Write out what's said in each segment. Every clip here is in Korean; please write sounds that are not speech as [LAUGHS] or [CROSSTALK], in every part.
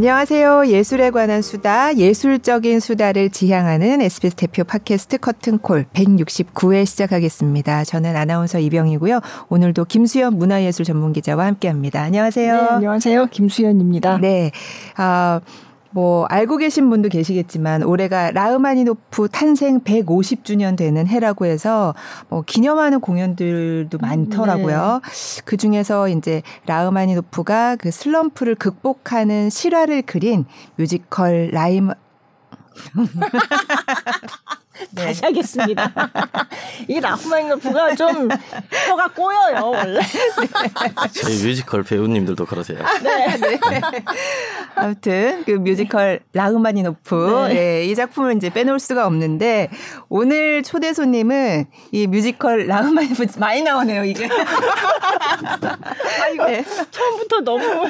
안녕하세요. 예술에 관한 수다, 예술적인 수다를 지향하는 SBS 대표 팟캐스트 커튼콜 169회 시작하겠습니다. 저는 아나운서 이병이고요. 오늘도 김수현 문화예술 전문기자와 함께합니다. 안녕하세요. 네, 안녕하세요. 김수현입니다. 네. 아, 뭐 알고 계신 분도 계시겠지만 올해가 라흐마니노프 탄생 150주년 되는 해라고 해서 뭐 기념하는 공연들도 음, 많더라고요. 네. 그 중에서 이제 라흐마니노프가 그 슬럼프를 극복하는 실화를 그린 뮤지컬 라임 [LAUGHS] 네. [LAUGHS] 다시 하겠습니다. [LAUGHS] 이 라흐마니노프가 좀 혀가 꼬여요 원래. 네. [LAUGHS] 저희 뮤지컬 배우님들도 그러세요. 네. 네. 아무튼 그 뮤지컬 라흐마니노프 네. 네. 이 작품을 이제 빼놓을 수가 없는데 오늘 초대 손님은 이 뮤지컬 라흐마니노프 많이 나오네요 이게. 아 이거 네. 처음부터 너무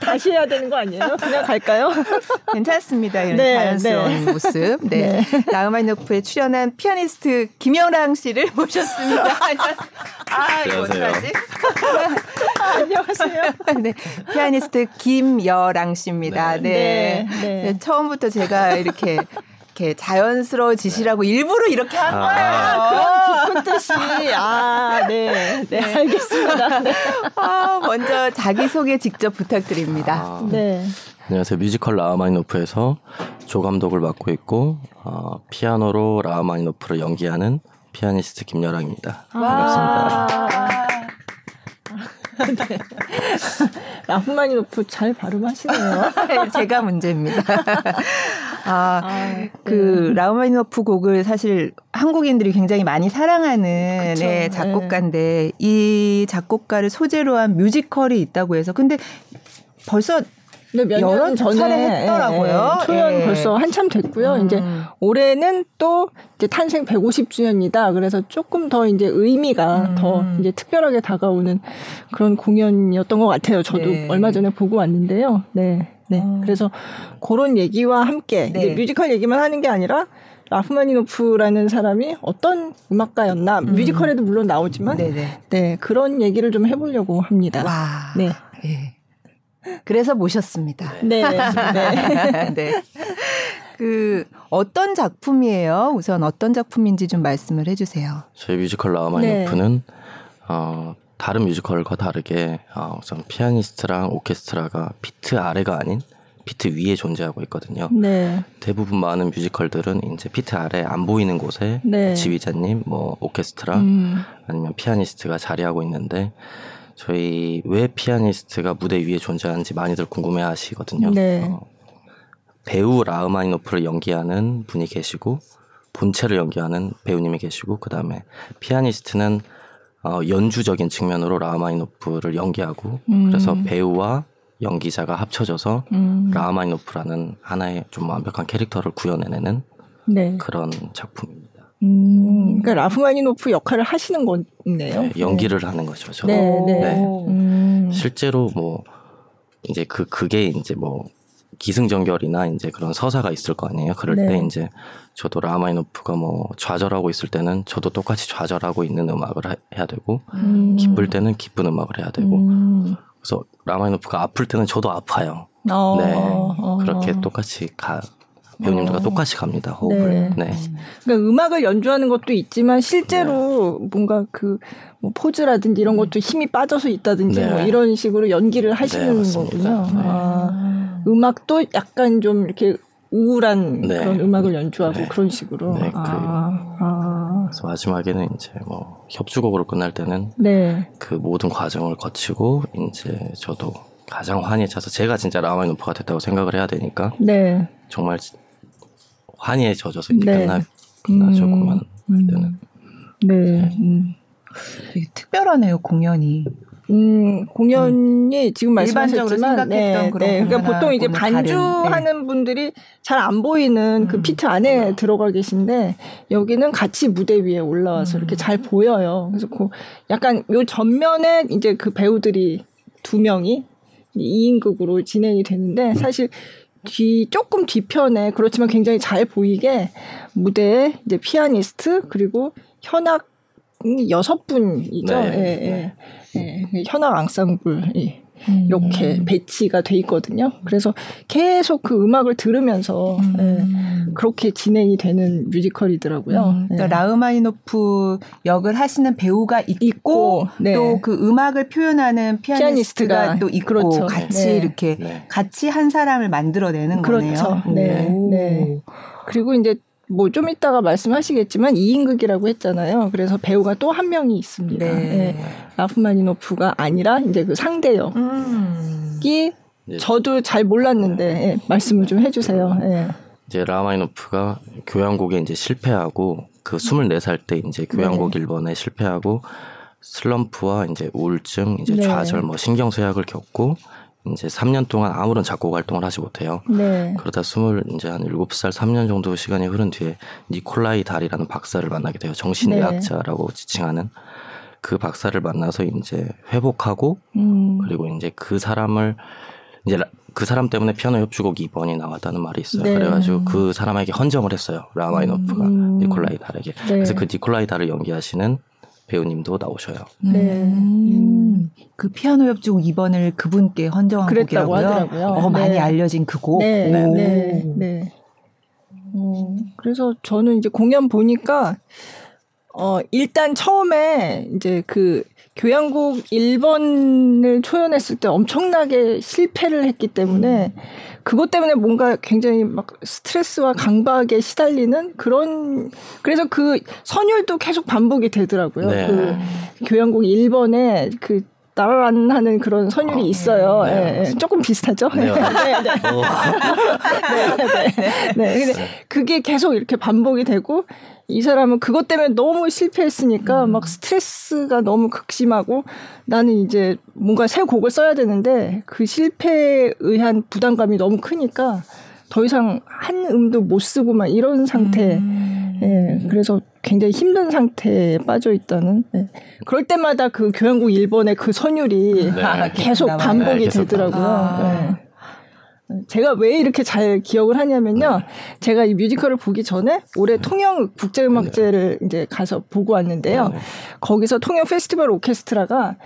다시 해야 되는 거 아니에요? 그냥 갈까요? 괜찮습니다 이런 네, 자연스러운 모습. 네. 라흐마니노프의 출연한 피아니스트 김영랑 씨를 [LAUGHS] 모셨습니다. [LAUGHS] 아, 이거 어떡하지? 아, [LAUGHS] 안녕하세요. 네. 피아니스트 김여랑 씨입니다. 네. 네. 네. 네. 처음부터 제가 이렇게 이렇게 자연스러워지시라고 일부러 이렇게 한 아. 거예요. 아, 그런 깊은 뜻이. 아, 네. 네, 네. 알겠습니다. 네. 아, 먼저 자기소개 직접 부탁드립니다. 아. 네. 안녕하세요. 뮤지컬 라흐마니노프에서 조 감독을 맡고 있고 어, 피아노로 라흐마니노프를 연기하는 피아니스트 김여랑입니다. 반갑습니다. 네. [LAUGHS] 라흐마니노프 잘 발음하시네요. 제가 문제입니다. [LAUGHS] 아, 아 그 네. 라흐마니노프 곡을 사실 한국인들이 굉장히 많이 사랑하는 네, 작곡가인데 네. 이 작곡가를 소재로 한 뮤지컬이 있다고 해서 근데 벌써 네, 몇년 전에 했더라고요. 예, 예. 초연 예. 벌써 한참 됐고요. 음. 이제 올해는 또 이제 탄생 150주년이다. 그래서 조금 더 이제 의미가 음. 더 이제 특별하게 다가오는 그런 공연이었던 것 같아요. 저도 네. 얼마 전에 보고 왔는데요. 네. 네. 음. 그래서 그런 얘기와 함께 네. 이제 뮤지컬 얘기만 하는 게 아니라 라흐마니노프라는 사람이 어떤 음악가였나 음. 뮤지컬에도 물론 나오지만 네네. 네 그런 얘기를 좀 해보려고 합니다. 와. 네. 네. 그래서 모셨습니다. 네. 네. [LAUGHS] 네. 그 어떤 작품이에요? 우선 어떤 작품인지 좀 말씀을 해주세요. 저희 뮤지컬 라흐마니노프는 네. 어, 다른 뮤지컬과 다르게 어, 우선 피아니스트랑 오케스트라가 피트 아래가 아닌 피트 위에 존재하고 있거든요. 네. 대부분 많은 뮤지컬들은 이제 피트 아래 안 보이는 곳에 네. 지휘자님, 뭐 오케스트라 음. 아니면 피아니스트가 자리하고 있는데 저희 왜 피아니스트가 무대 위에 존재하는지 많이들 궁금해 하시거든요. 네. 어, 배우 라흐마니노프를 연기하는 분이 계시고 본체를 연기하는 배우님이 계시고 그다음에 피아니스트는 어, 연주적인 측면으로 라흐마니노프를 연기하고 음. 그래서 배우와 연기자가 합쳐져서 음. 라흐마니노프라는 하나의 좀 완벽한 캐릭터를 구현해내는 네. 그런 작품입니다. 음, 그러니까 라흐마니노프 역할을 하시는 거네요. 네, 연기를 네. 하는 거죠. 저도. 네, 네. 네. 음. 실제로 뭐 이제 그 그게 이제 뭐 기승전결이나 이제 그런 서사가 있을 거 아니에요. 그럴 네. 때 이제 저도 라흐마니노프가 뭐 좌절하고 있을 때는 저도 똑같이 좌절하고 있는 음악을 하, 해야 되고 음. 기쁠 때는 기쁜 음악을 해야 되고 음. 그래서 라흐마니노프가 아플 때는 저도 아파요. 어. 네 어. 그렇게 똑같이 가 배우님들과 어. 똑같이 갑니다. 호흡을. 네. 네. 그러니까 음악을 연주하는 것도 있지만 실제로 네. 뭔가 그 뭐 포즈라든지 이런 것도 힘이 빠져서 있다든지 네. 뭐 이런 식으로 연기를 하시는 네, 거군요. 네. 아, 음악도 약간 좀 이렇게 우울한 네. 그런 음악을 연주하고 그런 식으로. 네, 아, 그, 아. 그래서 마지막에는 이제 뭐 협주곡으로 끝날 때는 그 모든 과정을 거치고 이제 저도 가장 환희에 차서 제가 진짜 라마이노프가 됐다고 생각을 해야 되니까 네. 정말 환희에 젖어서 이렇게 네. 끝나, 끝나죠, 음. 공연 할 때는. 네. 네. 음. 되게 특별하네요, 공연이. 음, 공연이 음. 지금 말씀하셨지만 네, 네. 그러니까 보통 이제 반주하는 네. 분들이 잘 안 보이는 그 음. 피트 안에 음. 들어가 계신데 여기는 같이 무대 위에 올라와서 음. 이렇게 잘 보여요. 그래서 그 약간 요 전면에 이제 그 배우들이 두 명이 2인극으로 진행이 되는데 사실 뒤 조금 뒤편에 그렇지만 굉장히 잘 보이게 무대에 이제 피아니스트 그리고 현악 여섯 분이죠. 네. 예, 예, 예. 현악 앙상블이 음. 이렇게 배치가 돼 있거든요. 그래서 계속 그 음악을 들으면서 음. 네, 그렇게 진행이 되는 뮤지컬이더라고요. 음. 그러니까 네. 라흐마니노프 역을 하시는 배우가 있고, 있고 네. 또그 음악을 표현하는 피아니스트가, 피아니스트가 또 있고 그렇죠. 같이 네. 이렇게 네. 같이 한 사람을 만들어내는 그렇죠. 거네요. 네. 네. 그리고 이제 뭐 좀 이따가 말씀하시겠지만 2인극이라고 했잖아요. 그래서 배우가 또 한 명이 있습니다. 네. 네. 라프마니노프가 아니라 이제 그 상대역이 음. 네. 저도 잘 몰랐는데 예, 말씀을 좀 해주세요. 예. 이제 라마이노프가 교향곡에 이제 실패하고 그 24살 때 이제 교향곡 네. 1번에 실패하고 슬럼프와 이제 우울증, 이제 네. 좌절, 뭐 신경쇠약을 겪고 이제 3년 동안 아무런 작곡 활동을 하지 못해요. 네. 그러다 스물 이제 한 7살 3년 정도 시간이 흐른 뒤에 니콜라이 달이라는 박사를 만나게 돼요. 정신의학자라고 네. 지칭하는 그 박사를 만나서 이제 회복하고 음. 그리고 이제 그 사람을 이제 그 사람 때문에 피아노 협주곡 2번이 나왔다는 말이 있어요. 네. 그래가지고 그 사람에게 헌정을 했어요. 라마이노프가 음. 니콜라이 달에게. 네. 그래서 그 니콜라이 달을 연기하시는 배우님도 나오셔요. 네. 음. 그 피아노 협주곡 2번을 그분께 헌정한 곡이라고요? 하더라고요. 어, 네. 많이 알려진 그 곡. 네. 네. 네. 어, 그래서 저는 이제 공연 보니까 어, 일단 처음에 이제 그 교향곡 1번을 초연했을 때 엄청나게 실패를 했기 때문에 그것 때문에 뭔가 굉장히 막 스트레스와 강박에 시달리는 그런 그래서 그 선율도 계속 반복이 되더라고요. 네. 그 교향곡 1번에 그 따라란 하는 그런 선율이 [LAUGHS] 어, 있어요. 네, 네, 네. 조금 비슷하죠? 네, 네. 네, 네. 네, 네. 네. 근데 그게 계속 이렇게 반복이 되고 이 사람은 그것 때문에 너무 실패했으니까 음. 막 스트레스가 너무 극심하고 나는 이제 뭔가 새 곡을 써야 되는데 그 실패에 의한 부담감이 너무 크니까 더 이상 한 음도 못 쓰고 막 이런 상태. 음. 예. 그래서 굉장히 힘든 상태에 빠져 있다는. 예. 그럴 때마다 그 교향곡 1번의 그 선율이 네. 계속 반복이 네, 되더라고요. 아. 예. 제가 왜 이렇게 잘 기억을 하냐면요. 네. 제가 이 뮤지컬을 보기 전에 올해 통영 국제음악제를 네. 이제 가서 보고 왔는데요. 네. 거기서 통영 페스티벌 오케스트라가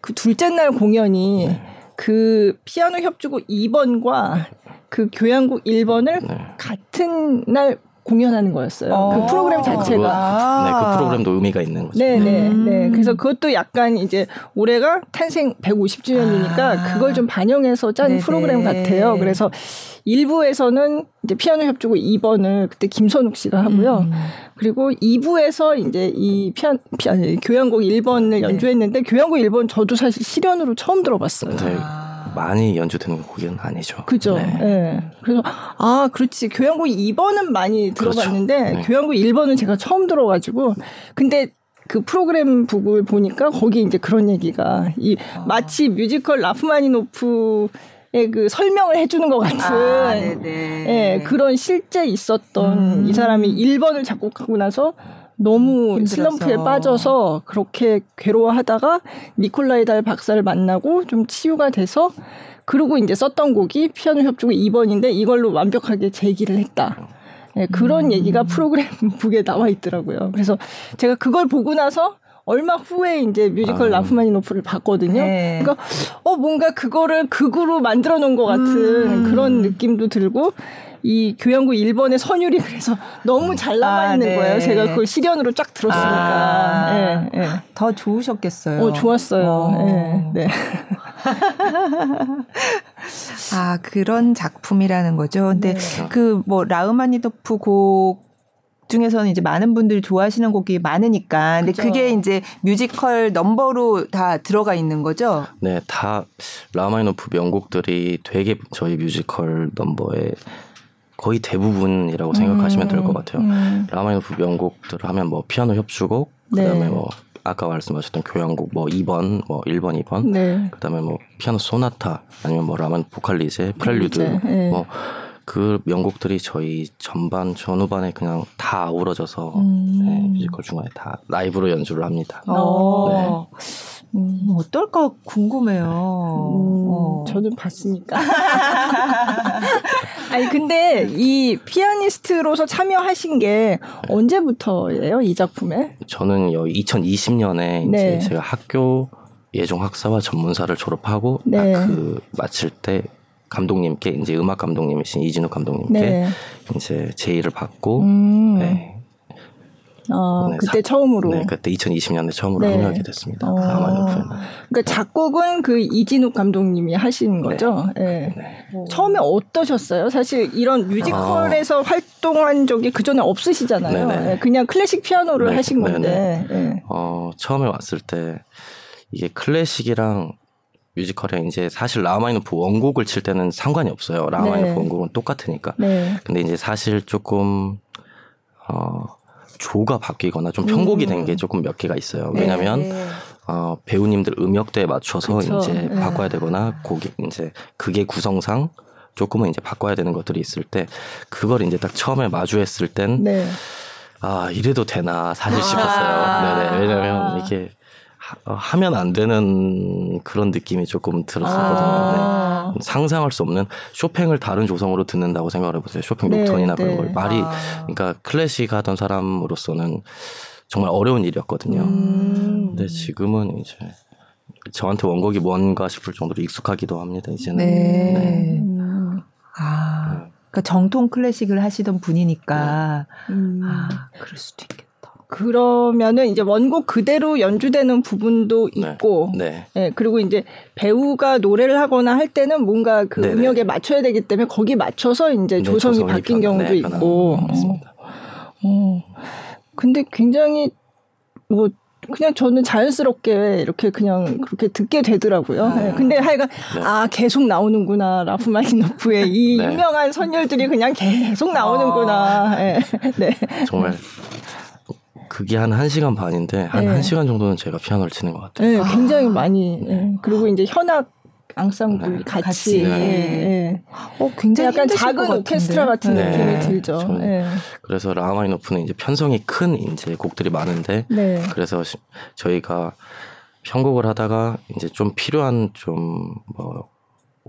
그 둘째 날 공연이 네. 그 피아노 협주곡 2번과 그 교향곡 1번을 같은 날 공연하는 거였어요. 어. 그 프로그램 자체가. 아. 네, 그 프로그램도 의미가 있는 거죠. 네, 네, 음. 네. 그래서 그것도 약간 이제 올해가 탄생 150주년이니까 아. 그걸 좀 반영해서 짠 네네. 프로그램 같아요. 그래서 1부에서는 이제 피아노 협주곡 2번을 그때 김선욱 씨가 하고요. 음. 그리고 2부에서 이제 이 피아, 피아 교향곡 1번을 연주했는데 교향곡 1번 저도 사실 실연으로 처음 들어봤어요. 네. 많이 연주되는 곡은 아니죠. 그죠. 네. 네. 그래서 아 그렇지 교향곡 2번은 많이 그렇죠. 들어봤는데 그렇죠. 네. 교향곡 1번은 제가 처음 들어가지고 근데 그 프로그램 북을 보니까 거기 이제 그런 얘기가 이 아. 마치 뮤지컬 라흐마니노프 그 설명을 해주는 것 같은 아, 예, 그런 실제 있었던 음. 이 사람이 1번을 작곡하고 나서 너무 힘들었어. 슬럼프에 빠져서 그렇게 괴로워하다가 니콜라이 달 박사를 만나고 좀 치유가 돼서 그리고 이제 썼던 곡이 피아노 협주곡 2번인데 이걸로 완벽하게 재기를 했다. 네, 그런 음. 얘기가 프로그램 [LAUGHS] 북에 나와 있더라고요. 그래서 제가 그걸 보고 나서 얼마 후에 이제 뮤지컬 아. 라프마니노프를 봤거든요. 네. 그러니까 어 뭔가 그거를 극으로 만들어 놓은 것 같은 음. 그런 느낌도 들고 이 교향곡 1번의 선율이 그래서 너무 잘 남아 있는 아, 네. 거예요. 제가 그걸 실연으로 쫙 들었으니까. 아, 네, 네. 더 좋으셨겠어요. 어, 좋았어요. 어. 네. 네. 아, 그런 작품이라는 거죠. 근데 네. 그뭐 라흐마니노프 곡 중에서는 이제 많은 분들이 좋아하시는 곡이 많으니까. 근데 그죠. 그게 이제 뮤지컬 넘버로 다 들어가 있는 거죠? 네, 다 라흐마니노프 명곡들이 되게 저희 뮤지컬 넘버에 거의 대부분이라고 생각하시면 될것 음, 같아요. 음. 라흐마니노프 명곡들 하면 뭐 피아노 협주곡, 그다음에 네. 뭐 아까 말씀하셨던 교향곡 뭐 2번, 뭐 1번, 2번, 네. 그다음에 뭐 피아노 소나타 아니면 뭐 라만 보칼리제, 프렐류드 네. 뭐그 명곡들이 저희 전반 전후반에 그냥 다 아우러져서 음. 네, 뮤지컬 중간에 다 라이브로 연주를 합니다. 어. 네. 음, 어떨까 궁금해요. 음, 어. 저는 봤으니까. [LAUGHS] 아니 근데 이 피아니스트로서 참여하신 게 언제부터예요 이 작품에? 저는 2020년에 네. 이제 제가 학교 예종 학사와 전문사를 졸업하고 네. 그 마칠 때 감독님께 이제 음악 감독님이신 이진욱 감독님께 네. 이제 제의를 받고 음. 네. 어, 네, 그때 사, 처음으로. 네, 그때 2020년에 처음으로 네. 합류하게 됐습니다. 어. 그러니까 작곡은 그 이진욱 감독님이 하신 네. 거죠. 네. 네. 처음에 어떠셨어요? 사실 이런 뮤지컬에서 어. 활동한 적이 그 전에 없으시잖아요. 네, 그냥 클래식 피아노를 네, 하신 건데. 어, 처음에 왔을 때 이게 클래식이랑 뮤지컬에 이제 사실 라흐마니노프 원곡을 칠 때는 상관이 없어요. 라흐마니노프 원곡은 똑같으니까. 근데 이제 사실 조금 어 조가 바뀌거나 좀 편곡이 된게 음. 조금 몇 개가 있어요. 왜냐하면 네. 어, 배우님들 음역대에 맞춰서 그쵸. 이제 네. 바꿔야 되거나 곡이 이제 그게 구성상 조금은 이제 바꿔야 되는 것들이 있을 때 그걸 이제 딱 처음에 마주했을 땐 네. 아 이래도 되나 사실 싶었어요. 아~ 네네 왜냐면 이게 어, 하면 안 되는 그런 느낌이 조금 들었었거든요. 아~ 네. 상상할 수 없는 쇼팽을 다른 조성으로 듣는다고 생각을 해보세요. 쇼팽 네, 녹턴이나 네. 그런 걸 말이 아~ 그러니까 클래식 하던 사람으로서는 정말 어려운 일이었거든요. 음~ 근데 지금은 이제 저한테 원곡이 뭔가 싶을 정도로 익숙하기도 합니다. 이제는. 네. 네. 아, 그러니까 정통 클래식을 하시던 분이니까 네. 음. 아, 그럴 수도 있겠다. 그러면은 이제 원곡 그대로 연주되는 부분도 네. 있고, 네. 네. 그리고 이제 배우가 노래를 하거나 할 때는 뭔가 그 네네. 음역에 맞춰야 되기 때문에 거기 맞춰서 이제 네, 조성이 바뀐 변, 경우도 네, 있고. 어. 어. 근데 굉장히 뭐 그냥 저는 자연스럽게 이렇게 그냥 그렇게 듣게 되더라고요. 네. 근데 하여간 네. 아 계속 나오는구나 라프마니노프의 이 네. 유명한 선율들이 그냥 계속 나오는구나. 아. 네. 네. 정말 그게 한 1시간 반인데 한 네. 1시간 정도는 제가 피아노를 치는 것 같아요. 네, 굉장히 아. 많이. 네. 그리고 이제 현악 앙상블 네. 같이. 같이. 네. 네. 어, 굉장히 약간 작은 오케스트라 같은 네. 느낌이 들죠. 네. 그래서 라마이노프는 이제 편성이 큰 이제 곡들이 많은데 네. 그래서 저희가 편곡을 하다가 이제 좀 필요한 좀뭐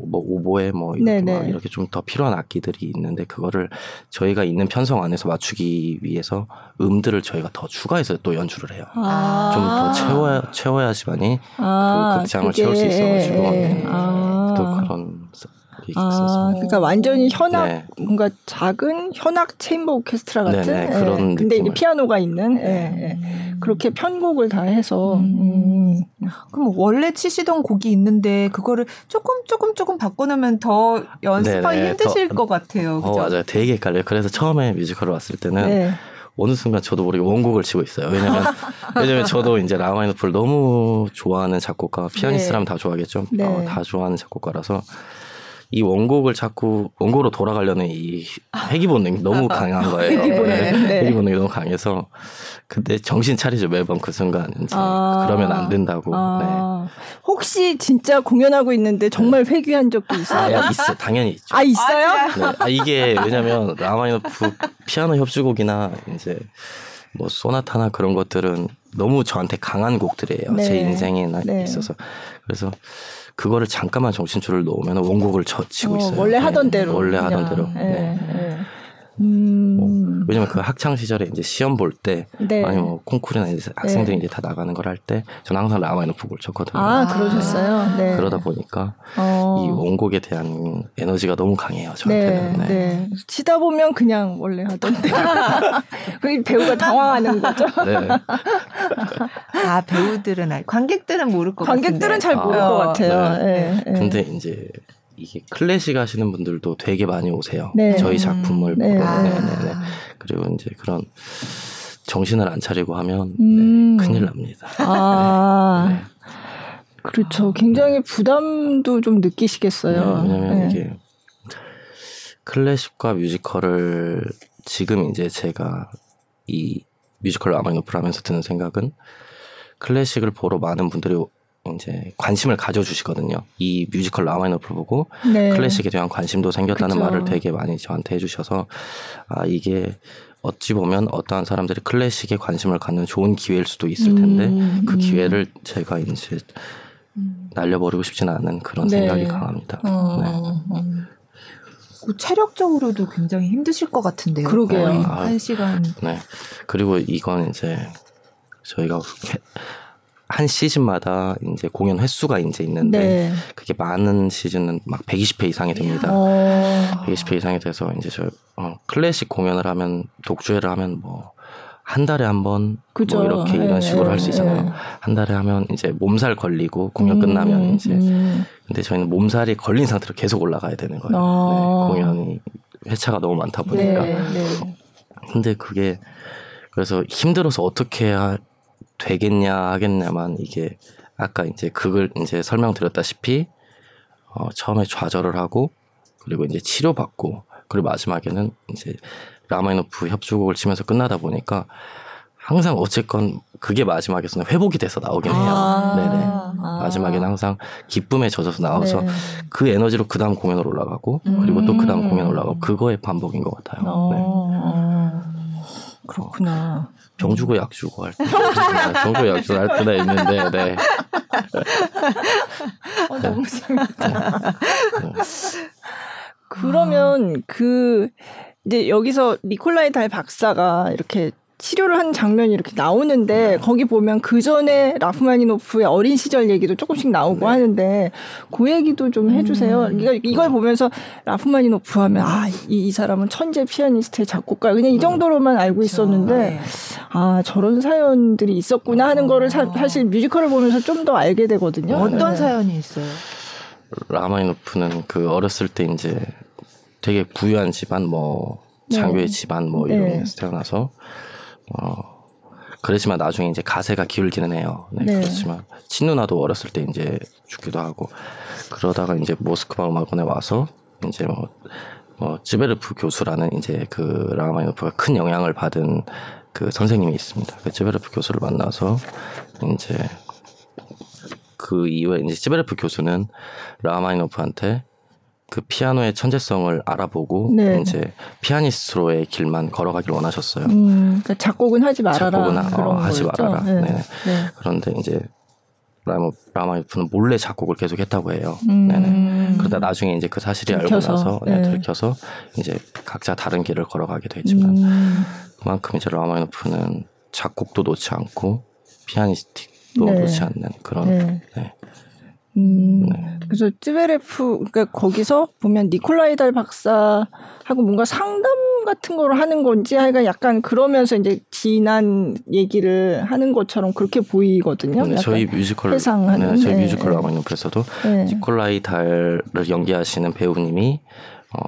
뭐 오보에 뭐 이렇게, 막 이렇게 좀 더 필요한 악기들이 있는데 그거를 저희가 있는 편성 안에서 맞추기 위해서 음들을 저희가 더 추가해서 또 연주를 해요. 아~ 좀더 채워야 채워야지만이 아~ 그 극장을 그게... 채울 수 있어가지고. 네. 아~ 또 그런 아, 그러니까 완전히 현악 네. 뭔가 작은 현악 체인버 오케스트라 같은 네네, 네, 그런 예. 근데 이제 피아노가 있는 예, 예. 그렇게 편곡을 다 해서 음. 음. 그럼 원래 치시던 곡이 있는데 그거를 조금 조금 조금 바꿔놓으면 더 연습하기 네네, 힘드실 더, 것 같아요. 어, 그죠? 어, 맞아요. 되게 헷갈려요. 그래서 처음에 뮤지컬을 왔을 때는 네. 어느 순간 저도 모르게 원곡을 치고 있어요. 왜냐면 [LAUGHS] 왜냐면 저도 이제 라마이노프를 너무 좋아하는 작곡가 피아니스트라면 네. 다 좋아하겠죠. 네. 어, 다 좋아하는 작곡가라서 이 원곡을 자꾸 원곡으로 돌아가려는 이 회귀 본능이 너무 강한 거예요. 회귀 본능. 네. 네. 회귀 본능이 너무 강해서 근데 정신 차리죠 매번 그 순간 이제 아~ 그러면 안 된다고. 아~ 네. 혹시 진짜 공연하고 있는데 정말 네. 회귀한 적도 있어요? 아, 있어 당연히 있죠. 아 있어요? 네. 아 이게 왜냐면 라마니노프 피아노 협주곡이나 이제 뭐 소나타나 그런 것들은 너무 저한테 강한 곡들이에요. 네. 제 인생에 네. 있어서 그래서 그거를 잠깐만 정신줄을 놓으면 원곡을 쳐, 치고 어, 있어요. 원래 하던 네. 대로. 원래 하던 대로. 네. 네. 음. 뭐, 왜냐면 그 학창 시절에 이제 시험 볼때 네. 아니 뭐 콩쿠르나 이제 학생들이 네. 이제 다 나가는 걸 할 때 저는 항상 라마이노프곡을 쳤거든요. 아 그러셨어요. 네. 그러다 보니까 어. 이 원곡에 대한 에너지가 너무 강해요 저한테는. 네. 네. 치다 보면 그냥 원래 하던데. [LAUGHS] 그 배우가 당황하는 거죠. 네. 아 배우들은 알, 관객들은 모를 것 관객들은 잘 모를 아, 것 같아요. 네. 네. 근데 이제 이게 클래식 하시는 분들도 되게 많이 오세요. 네. 저희 작품을 음, 네. 보러. 아. 네, 네, 그리고 이제 그런 정신을 안 차리고 하면 음. 네, 큰일 납니다. 아. [LAUGHS] 네. 그렇죠. 굉장히 부담도 좀 느끼시겠어요. 네, 왜냐면 이게 클래식과 뮤지컬을 지금 이제 제가 이 뮤지컬 라흐마니노프를 하면서 드는 생각은 클래식을 보러 많은 분들이 이제 관심을 가져주시거든요. 이 뮤지컬 라흐마니노프를 보고 네. 클래식에 대한 관심도 생겼다는 그쵸. 말을 되게 많이 저한테 해주셔서 아 이게 어찌 보면 어떠한 사람들이 클래식에 관심을 갖는 좋은 기회일 수도 있을 텐데 음, 그 음. 기회를 제가 이제 음. 날려버리고 싶지는 않은 그런 네. 생각이 강합니다. 어, 네. 어. 그 체력적으로도 굉장히 힘드실 것 같은데요. 그러게요. 아, 한 시간. 네. 그리고 이건 이제 저희가 한 시즌마다 이제 공연 횟수가 이제 있는데 네. 그게 많은 시즌은 막 120회 이상이 됩니다. 어. 120회 이상이 돼서 이제 저 어, 클래식 공연을 하면 독주회를 하면 뭐 한 달에 한번 뭐 이렇게 네. 이런 식으로 할 수 있잖아요. 네. 한 달에 하면 이제 몸살 걸리고 공연 음, 끝나면 이제 음. 근데 저희는 몸살이 걸린 상태로 계속 올라가야 되는 거예요. 어. 네, 공연이 회차가 너무 많다 보니까. 네, 네. 근데 그게 그래서 힘들어서 어떻게 해야 되겠냐 하겠냐만 이게 아까 이제 그걸 이제 설명드렸다시피 어 처음에 좌절을 하고 그리고 이제 치료받고 그리고 마지막에는 이제 라마이노프 협주곡을 치면서 끝나다 보니까 항상 어쨌건 그게 마지막에서는 회복이 돼서 나오긴 해요. 아~ 네네. 아~ 마지막에는 항상 기쁨에 젖어서 나와서 네. 그 에너지로 그 다음 공연 으로 올라가고 그리고 또 그 다음 공연 올라가고 그거의 반복인 것 같아요. 어~ 네. 그렇구나. 병 주고 약 주고 할 때. 병 주고 약 주고 할 때가 있는데, 네. 어, 너무 재밌다. 그러면 그, 이제 여기서 니콜라이 달 박사가 이렇게 치료를 한 장면이 이렇게 나오는데 네. 거기 보면 그 전에 라프마니노프의 어린 시절 얘기도 조금씩 나오고 네. 하는데 그 얘기도 좀 해주세요. 음. 이걸, 이걸 보면서 라프마니노프 하면 아이 이 사람은 천재 피아니스트의 작곡가 그냥 이 정도로만 알고 있었는데 네. 아 저런 사연들이 있었구나 하는 거를 사, 실 뮤지컬을 보면서 좀 더 알게 되거든요. 어떤 네. 사연이 있어요? 라마니노프는 그 어렸을 때 이제 되게 부유한 집안 뭐 장교의 네. 집안 뭐 이런 데서 태어나서 어, 그렇지만 나중에 이제 가세가 기울기는 해요. 네, 네. 그렇지만 친누나도 어렸을 때 이제 죽기도 하고 그러다가 이제 모스크바 음악원에 와서 이제 뭐, 뭐 쯔베르프 교수라는 이제 그 라마이노프가 큰 영향을 받은 그 선생님이 있습니다. 그 쯔베르프 교수를 만나서 이제 그 이후에 이제 쯔베르프 교수는 라마이노프한테 그 피아노의 천재성을 알아보고 네. 이제 피아니스트로의 길만 걸어가길 원하셨어요. 음, 그러니까 작곡은 하지 말아라. 작곡은 어, 하지 말아라. 네. 네. 네. 그런데 이제 라마, 라마이프는 몰래 작곡을 계속 했다고 해요. 음. 네네. 그러다 나중에 이제 그 사실이 들켜서. 알고 나서 네. 들켜서 이제 각자 다른 길을 걸어가게 되지만 음. 그만큼 이제 라흐마니노프는 작곡도 놓지 않고 pianistic도 네. 놓지 않는 그런 네. 네. 음, 네. 그래서 쯔베레프 그러니까 거기서 보면 니콜라이달 박사하고 뭔가 상담 같은 걸 하는 건지 하여간 약간 그러면서 이제 지난 얘기를 하는 것처럼 그렇게 보이거든요. 네, 저희 뮤지컬 회상하는 네, 저희 네. 뮤지컬 프에서도 네. 니콜라이달을 연기하시는 배우님이 어,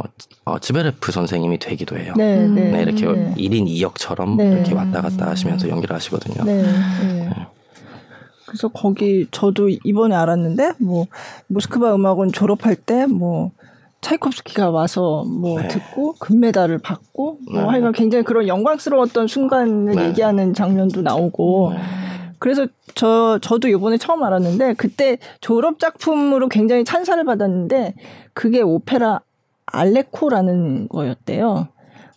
어, 츠베레프 선생님이 되기도 해요. 네, 네, 네 이렇게 네. 1인 2역처럼 이렇게 왔다 갔다 하시면서 연기를 하시거든요. 네. 그래서 거기 저도 이번에 알았는데 뭐 모스크바 음악원 졸업할 때뭐 차이콥스키가 와서 뭐 네. 듣고 금메달을 받고 뭐 네. 하여간 굉장히 그런 영광스러웠던 순간을 네. 얘기하는 장면도 나오고 네. 그래서 저 저도 이번에 처음 알았는데 그때 졸업 작품으로 굉장히 찬사를 받았는데 그게 오페라 알레코라는 거였대요.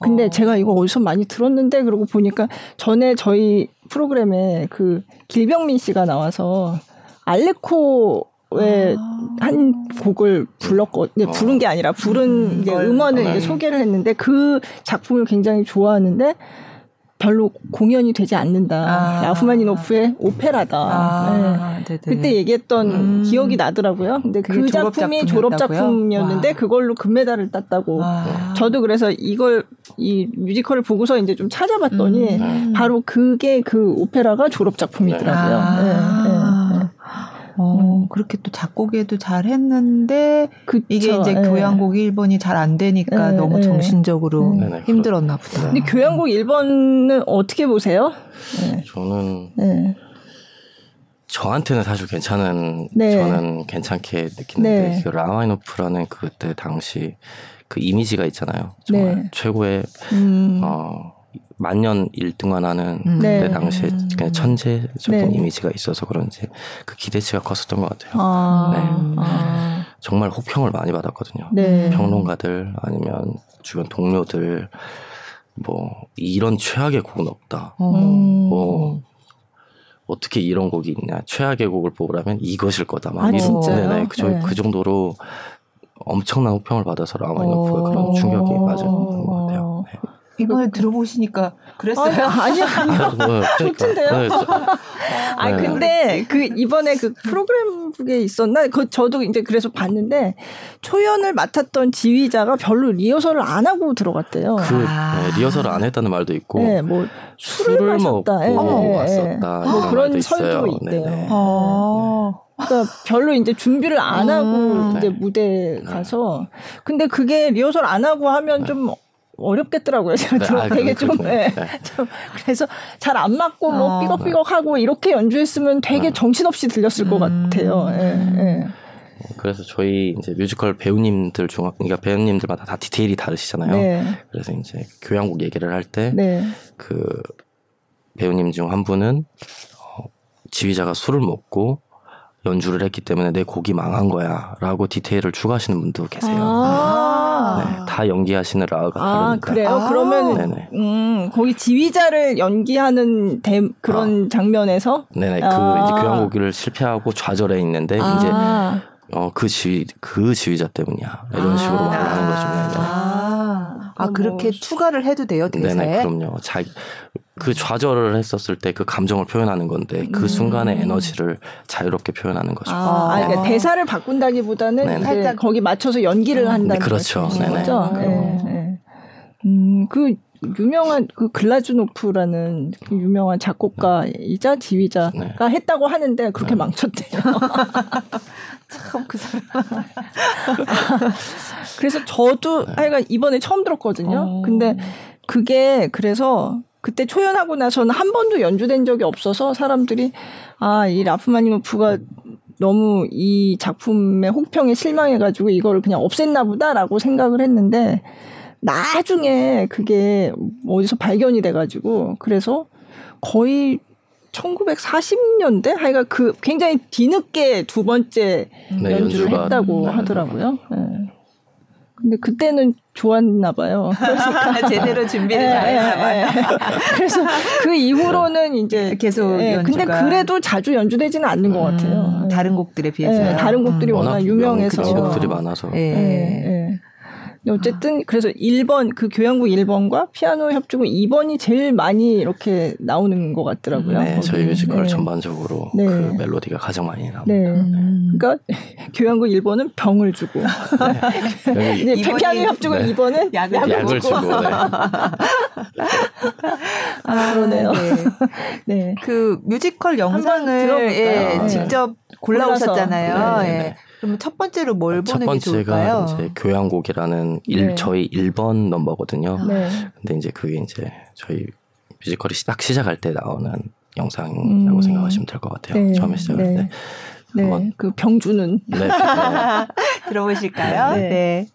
근데 어. 제가 이거 어디서 많이 들었는데 그러고 보니까 전에 저희 프로그램에 그 길병민 씨가 나와서 알레코의 아. 한 곡을 든 어. 부른 게 아니라 부른 음, 이제 음원을 이제 소개를 했는데 그 작품을 굉장히 좋아하는데 별로 공연이 되지 않는다. 아. 라프마니노프의 오페라다. 아. 네. 그때 얘기했던 음. 기억이 나더라고요. 근데 그 작품이 졸업 작품이었는데 그걸로 금메달을 땄다고. 아. 저도 그래서 이걸 이 뮤지컬을 보고서 이제 좀 찾아봤더니 음. 바로 그게 그 오페라가 졸업 작품이더라고요. 아. 네. 네. 어, 그렇게 또 작곡에도 잘 했는데 그쵸, 이게 이제 네. 교향곡 1번이 잘 안 되니까 네, 너무 정신적으로 네. 힘들었나 보다. 근데 교향곡 1번은 어떻게 보세요? 저는 저한테는 사실 괜찮은 저는 괜찮게 느끼는데 그 라마이노프라는 그때 당시 그 이미지가 있잖아요. 정말 최고의 음. 어 만년 1등만 하는 음. 네. 그때 당시에 그냥 천재적인 네. 이미지가 있어서 그런지 그 기대치가 컸었던 것 같아요. 아. 네. 아. 정말 호평을 많이 받았거든요. 네. 평론가들 아니면 주변 동료들 뭐 이런 최악의 곡은 없다. 음. 뭐 어떻게 이런 곡이 있냐. 최악의 곡을 뽑으라면 이것일 거다. 막 아, 이런 네네 그, 네. 그 정도로 엄청난 호평을 받아서 라마이노프가 그런 충격이 맞은 것 같아요. 네. 이번에 들어보시니까 그랬어요? 아니, 아니요. [LAUGHS] 아니요. 좋던데요. 네, [LAUGHS] 아니, 네. 근데 그 이번에 그 프로그램북에 있었나? 그 저도 이제 그래서 봤는데 초연을 맡았던 지휘자가 별로 리허설을 안 하고 들어갔대요. 그 아. 네, 리허설을 안 했다는 말도 있고. 네, 뭐 술을, 술을 먹고 네, 왔었다. 뭐 그런 설도 있대요. 아. 그러니까 별로 이제 준비를 안 하고 음. 이제 무대 가서 근데 그게 리허설 안 하고 하면 좀 어렵겠더라고요. 제가 네, 아, 되게 좀, 네. 네. [LAUGHS] 좀 그래서 잘 안 맞고 뭐 아, 삐걱삐걱하고 이렇게 연주했으면 되게 네. 정신없이 들렸을 음. 것 같아요. 예, 예. 그래서 저희 이제 뮤지컬 배우님들 중 그러니까 배우님들마다 다 디테일이 다르시잖아요. 네. 그래서 이제 교향곡 얘기를 할 때그 네. 배우님 중 한 분은 어, 지휘자가 술을 먹고 연주를 했기 때문에 내 곡이 망한 거야라고 디테일을 추가하시는 분도 계세요. 아~ 네, 다 연기하시는 라가 아, 다르니까. 그래요? 아~ 그러면 음, 거기 지휘자를 연기하는 대, 그런 아. 장면에서 네네 그 아. 이제 교향곡을 실패하고 좌절해 있는데 아. 이제 어, 그 지휘 그 지휘자 때문이야 이런 식으로 말을 하는 거죠. 아, 아 그렇게 뭐... 추가를 해도 돼요 대사에? 네네 그럼요. 자기 그 좌절을 했었을 때 그 감정을 표현하는 건데 그 음. 순간의 에너지를 자유롭게 표현하는 거죠. 아, 아 그러니까 대사를 바꾼다기보다는 네네. 살짝 거기 맞춰서 연기를 음. 한다는 그렇죠. 거죠. 네, 네. 음, 그 유명한 그 글라즈노프라는 그 유명한 작곡가이자 지휘자가 네. 했다고 하는데 그렇게 네. 망쳤대요. [LAUGHS] 참 그 사람. 그래서 저도 네. 하여간 이번에 처음 들었거든요. 어. 근데 그게 그래서 그때 초연하고 나서는 한 번도 연주된 적이 없어서 사람들이 아, 이 라프마니노프가 너무 이 작품의 혹평에 실망해가지고 이거를 그냥 없앴나 보다라고 생각을 했는데 나중에 그게 어디서 발견이 돼가지고 그래서 거의 1940년대 하여간 그 굉장히 뒤늦게 두 번째 네, 연주를 했다고 하더라고요. 네. 근데 그때는 좋았나 봐요. [LAUGHS] 제대로 준비를 예, 잘했나 예, 봐요. 그래서 그 이후로는 이제 계속 예, 근데 그래도 자주 연주되지는 않는 것 음, 같아요. 다른 곡들에 비해서 예, 다른 곡들이 음. 워낙 유명해서 곡들이 많아서. 예. 예. 어쨌든 그래서 1번 그 교향곡 1번과 피아노 협주곡 2번이 제일 많이 이렇게 나오는 것 같더라고요. 네, 거기. 저희 뮤지컬 네. 전반적으로 네. 그 멜로디가 가장 많이 나옵니다. 네. 음. 그러니까 교향곡 1번은 병을 주고 네. 이제 피아노 협주곡 네. 2번은 약을, 약을 주고. 주고 네. [LAUGHS] 아, 그러네요. 네. 네. 그 뮤지컬 영상을 예, 직접 골라오셨잖아요. 예. 그러면 첫 번째로 뭘 아, 보는 게 좋을까요? 첫 번째가 이제 교향곡이라는 일, 네. 저희 1번 넘버거든요. 네. 근데 이제 그게 이제 저희 뮤지컬이 딱 시작할 때 나오는 영상이라고 음. 생각하시면 될 것 같아요. 네. 처음에 시작할 때. 네. 그 병주는. 네. [LAUGHS] 들어보실까요? 네.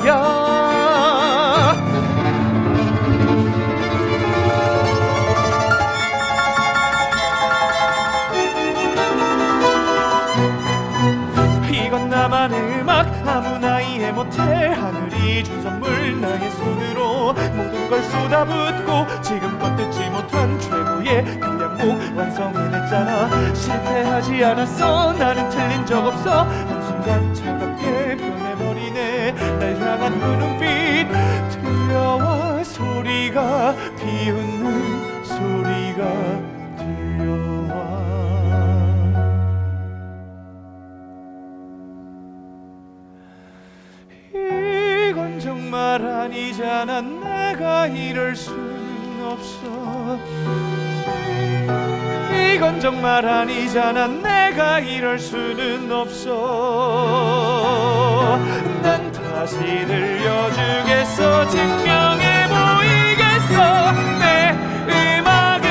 거야. 이건 나만의 음악 아무 나 이해 못해. 하늘이 준 선물 나의 손으로 모든 걸 쏟아붓고 지금껏 듣지 못한 최고의 교양곡 완성해냈잖아. 실패하지 않았어. 나는 틀린 적 없어. 한순간 차갑게 변해 버리네 날 향한 그 눈빛 들려와 소리가 비웃는 소리가 정말 아니잖아. 내가 이럴 수는 없어. 이건 정말 아니잖아 내가 이럴 수는 없어 난 다시 들려주겠어 증명해 보이겠어 내 음악을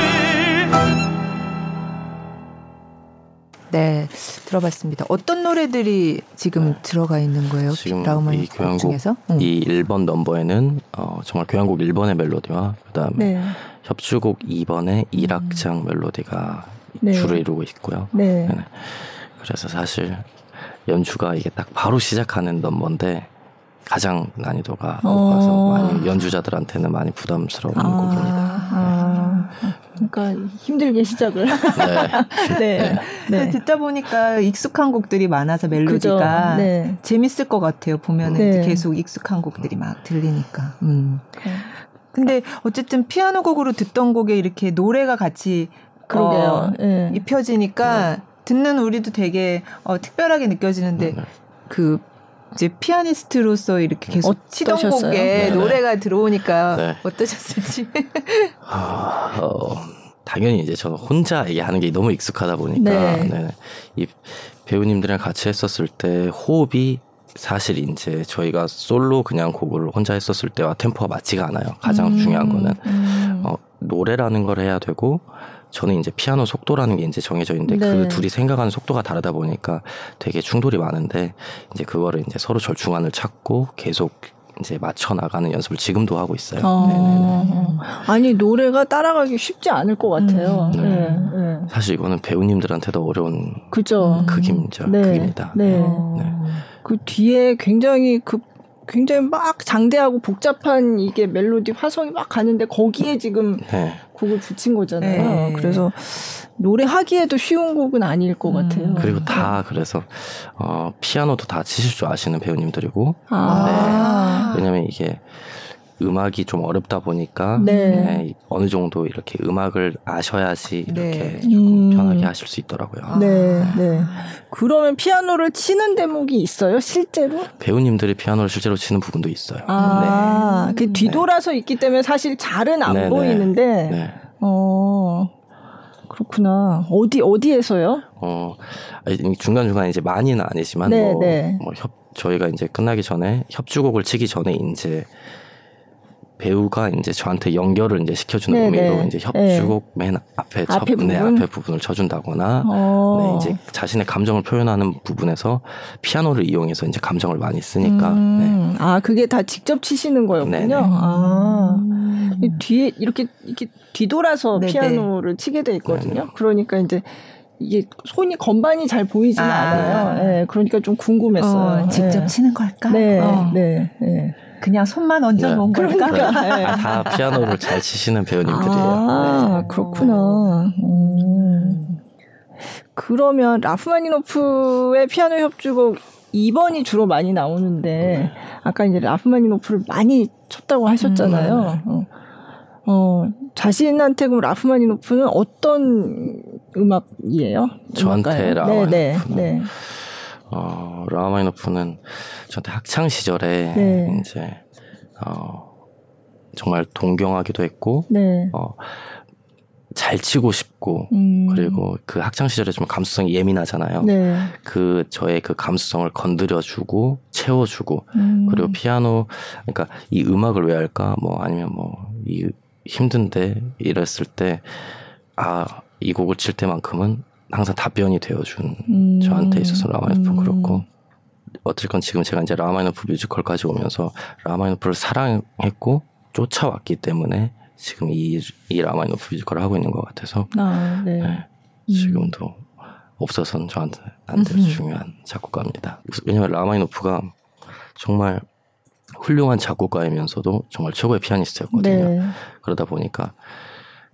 네 들어봤습니다. 어떤 노래들이 지금 네. 들어가 있는 거예요? 지금 이 교향곡 중에서? 응. 이 1번 넘버에는 어, 정말 교향곡 1번의 멜로디와 그다음에 네. 협주곡 2번의 1악장 음. 멜로디가 네. 주를 이루고 있고요. 네. 네. 그래서 사실 연주가 이게 딱 바로 시작하는 넘버인데 가장 난이도가 어. 높아서 많이 연주자들한테는 많이 부담스러운 아. 곡입니다. 아. 그러니까 힘들게 시작을. [LAUGHS] 네. 네. 네. 듣다 보니까 익숙한 곡들이 많아서 멜로디가 네. 재밌을 것 같아요. 보면은 네. 계속 익숙한 곡들이 막 들리니까. 음. 근데 어쨌든 피아노 곡으로 듣던 곡에 이렇게 노래가 같이. 어, 네. 입혀지니까 네. 듣는 우리도 되게 어, 특별하게 느껴지는데 네. 그 이제 피아니스트로서 이렇게 계속 치던 곡에 네 노래가 들어오니까 네. 어떠셨을지. [LAUGHS] 아, 어, 당연히 이제 저는 혼자 얘기하는 게 너무 익숙하다 보니까 네. 네. 이 배우님들이랑 같이 했었을 때 호흡이 사실 이제 저희가 솔로 그냥 곡을 혼자 했었을 때와 템포가 맞지가 않아요. 가장 음, 중요한 거는 음. 어, 노래라는 걸 해야 되고 저는 이제 피아노 속도라는 게 이제 정해져 있는데 그 네. 그 둘이 생각하는 속도가 다르다 보니까 되게 충돌이 많은데 이제 그거를 이제 서로 절충안을 찾고 계속 이제 맞춰 나가는 연습을 지금도 하고 있어요. 아, 아니 노래가 따라가기 쉽지 않을 것 같아요. 음. 네. 네. 사실 이거는 배우님들한테도 어려운 그죠. 극임이죠. 네. 극입니다. 네. 네. 그 뒤에 굉장히 그 굉장히 막 장대하고 복잡한 이게 멜로디 화성이 막 가는데 거기에 지금 네. 곡을 붙인 거잖아요. 네. 그래서 노래하기에도 쉬운 곡은 아닐 것 음. 같아요. 그리고 다 그래서 어 피아노도 다 치실 줄 아시는 배우님들이고 아. 네. 왜냐면 이게 음악이 좀 어렵다 보니까 네. 네, 어느 정도 이렇게 음악을 아셔야지 이렇게 네. 조금 음. 편하게 하실 수 있더라고요. 네, 네. 그러면 피아노를 치는 대목이 있어요, 실제로? 배우님들이 피아노를 실제로 치는 부분도 있어요. 아, 네. 그 뒤돌아서 있기 때문에 사실 잘은 안 네, 네. 보이는데, 네. 어. 그렇구나. 어디 어디에서요? 어 중간 중간 이제 많이는 아니지만 네, 뭐, 네. 뭐 협, 저희가 이제 끝나기 전에 협주곡을 치기 전에 이제 배우가 이제 저한테 연결을 이제 시켜주는 네네. 의미로 네. 이제 협주곡 네. 맨 앞에 첫, 앞에 네, 앞에 부분을 쳐준다거나 어. 네, 이제 자신의 감정을 표현하는 부분에서 피아노를 이용해서 이제 감정을 많이 쓰니까 음. 네. 아 그게 다 직접 치시는 거였군요. 네네. 아 음. 뒤에 이렇게 이렇게 뒤돌아서 네네. 피아노를 치게 돼 있거든요. 네네. 그러니까 이제 이게 손이 건반이 잘 보이지는 아. 않아요. 네, 그러니까 좀 궁금했어요. 어, 직접 치는 걸까? 네, 어. 네, 네. 그냥 손만 얹어 놓은 네. 걸까? 그러니까. 네. 다 피아노를 잘 치시는 배우님들이에요. 아, 네. 그렇구나. 음. 그러면 라프마니노프의 피아노 협주곡 2번이 주로 많이 나오는데 네. 아까 이제 라프마니노프를 많이 쳤다고 하셨잖아요. 음, 어. 어, 자신한테 그럼 라프마니노프는 어떤 음악이에요? 저한테 라프마니노프. 네, 네, 네. 어, 라마이노프는 저한테 학창 시절에 네. 이제 어, 정말 동경하기도 했고 네. 어, 잘 치고 싶고 음. 그리고 그 학창 시절에 좀 감수성이 예민하잖아요. 네. 그 저의 그 감수성을 건드려주고 채워주고 음. 그리고 피아노 그러니까 이 음악을 왜 할까 뭐 아니면 뭐 이 힘든데 이랬을 때 아 이 곡을 칠 때만큼은 항상 답변이 되어준 음. 저한테 있어서 라마이노프 음. 그렇고 어쨌건 지금 제가 이제 라흐마니노프 뮤지컬까지 오면서 라흐마니노프를 사랑했고 쫓아왔기 때문에 지금 이, 이 라흐마니노프 뮤지컬을 하고 있는 것 같아서 아, 네. 네. 지금도 음. 없어서는 저한테 한테 음. 중요한 작곡가입니다. 왜냐하면 라흐마니노프가 정말 훌륭한 작곡가이면서도 정말 최고의 피아니스트였거든요. 네. 그러다 보니까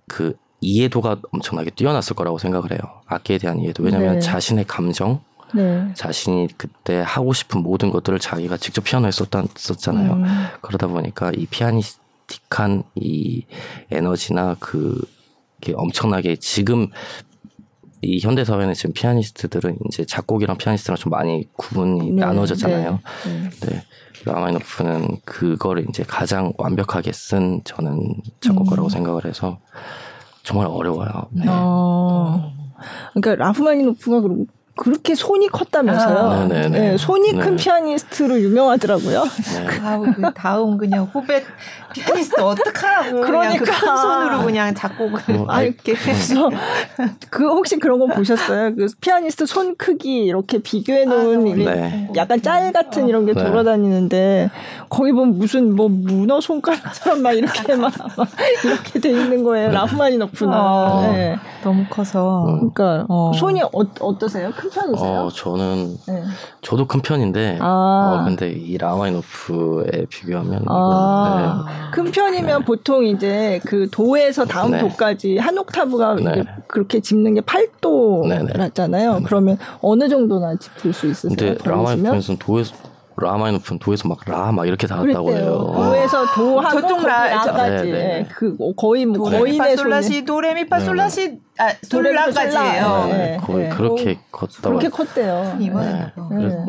그 이해도가 엄청나게 뛰어났을 거라고 생각을 해요. 악기에 대한 이해도. 왜냐하면 네. 자신의 감정, 네. 자신이 그때 하고 싶은 모든 것들을 자기가 직접 피아노에 썼잖아요. 음. 그러다 보니까 이 피아니스틱한 이 에너지나 그 엄청나게 지금 이 현대 사회는 지금 피아니스트들은 이제 작곡이랑 피아니스트랑 좀 많이 구분이 네. 나눠졌잖아요. 네. 네. 라마이노프는 그거를 이제 가장 완벽하게 쓴 저는 작곡가라고 음. 생각을 해서 정말 어려워요. 네. 어. 그러니까 라프마니노프가 그렇게 손이 컸다면서요. 아, 네, 손이 네. 큰 피아니스트로 유명하더라고요. 네. 아우, 그 다음 그냥 후배 피아니스트 어떡하라고. 그러니까. 그냥 큰 손으로 그냥 작곡을. 어, 아, 이렇게. 그래서 그 혹시 그런 거 보셨어요? 그 피아니스트 손 크기 이렇게 비교해 놓은 아, 네. 약간 짤 같은 이런 게 네. 돌아다니는데 거기 보면 무슨 뭐 문어 손가락처럼 막 이렇게 막, 막 이렇게 돼 있는 거예요. 라프마니노프는. 아, 네. 너무 커서. 그러니까 어. 손이 어, 어떠세요? 큰 편이세요? 어, 저는 네. 저도 큰 편인데 아. 어, 근데 이 라마이노프에 비교하면 아. 네. 큰 편이면 네. 보통 이제 그 도에서 다음 네. 도까지 한 옥타브가 네. 그렇게 짚는 게 8도라잖아요. 그러면 어느 정도나 짚을 수 있으세요? 근데 라마이노프는 도에서 라마이노프는 도에서 막 라 막 이렇게 달았다고 해요. 도에서 도하고 저쪽 라까지 네, 네. 그 거의 뭐 거인의 솔라시 도레미파 솔라시 아 솔라까지예요. 네, 네, 거의 그렇게 컸다고. 그렇게 컸대요. 네. 그래서,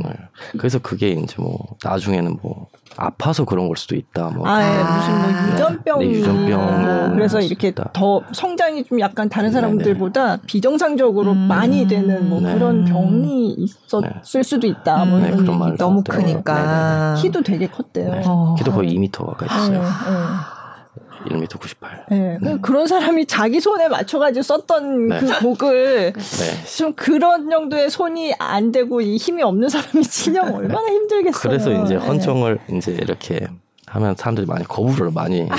그래서 그게 이제 뭐 나중에는 뭐 아파서 그런 걸 수도 있다. 뭐 아, 예. 무슨 뭐 유전병, 네, 유전병 뭐 그래서 이렇게 있다. 더 성장이 좀 약간 다른 사람들보다 비정상적으로 음. 많이 되는 뭐 그런 병이 있었을 수도 있다. 뭐 음. 그런 말 너무 크니까 키도 되게 컸대요. 어. 키도 거의 2m 가까이 있어요. 1m 98. 네. 음. 그런 사람이 자기 손에 맞춰가지고 썼던 네. 그 곡을 네. 좀 그런 정도의 손이 안 되고 이 힘이 없는 사람이 치면 얼마나 힘들겠어요. 그래서 이제 네. 헌정을 이제 이렇게 하면 사람들이 많이 거부를 많이 했죠.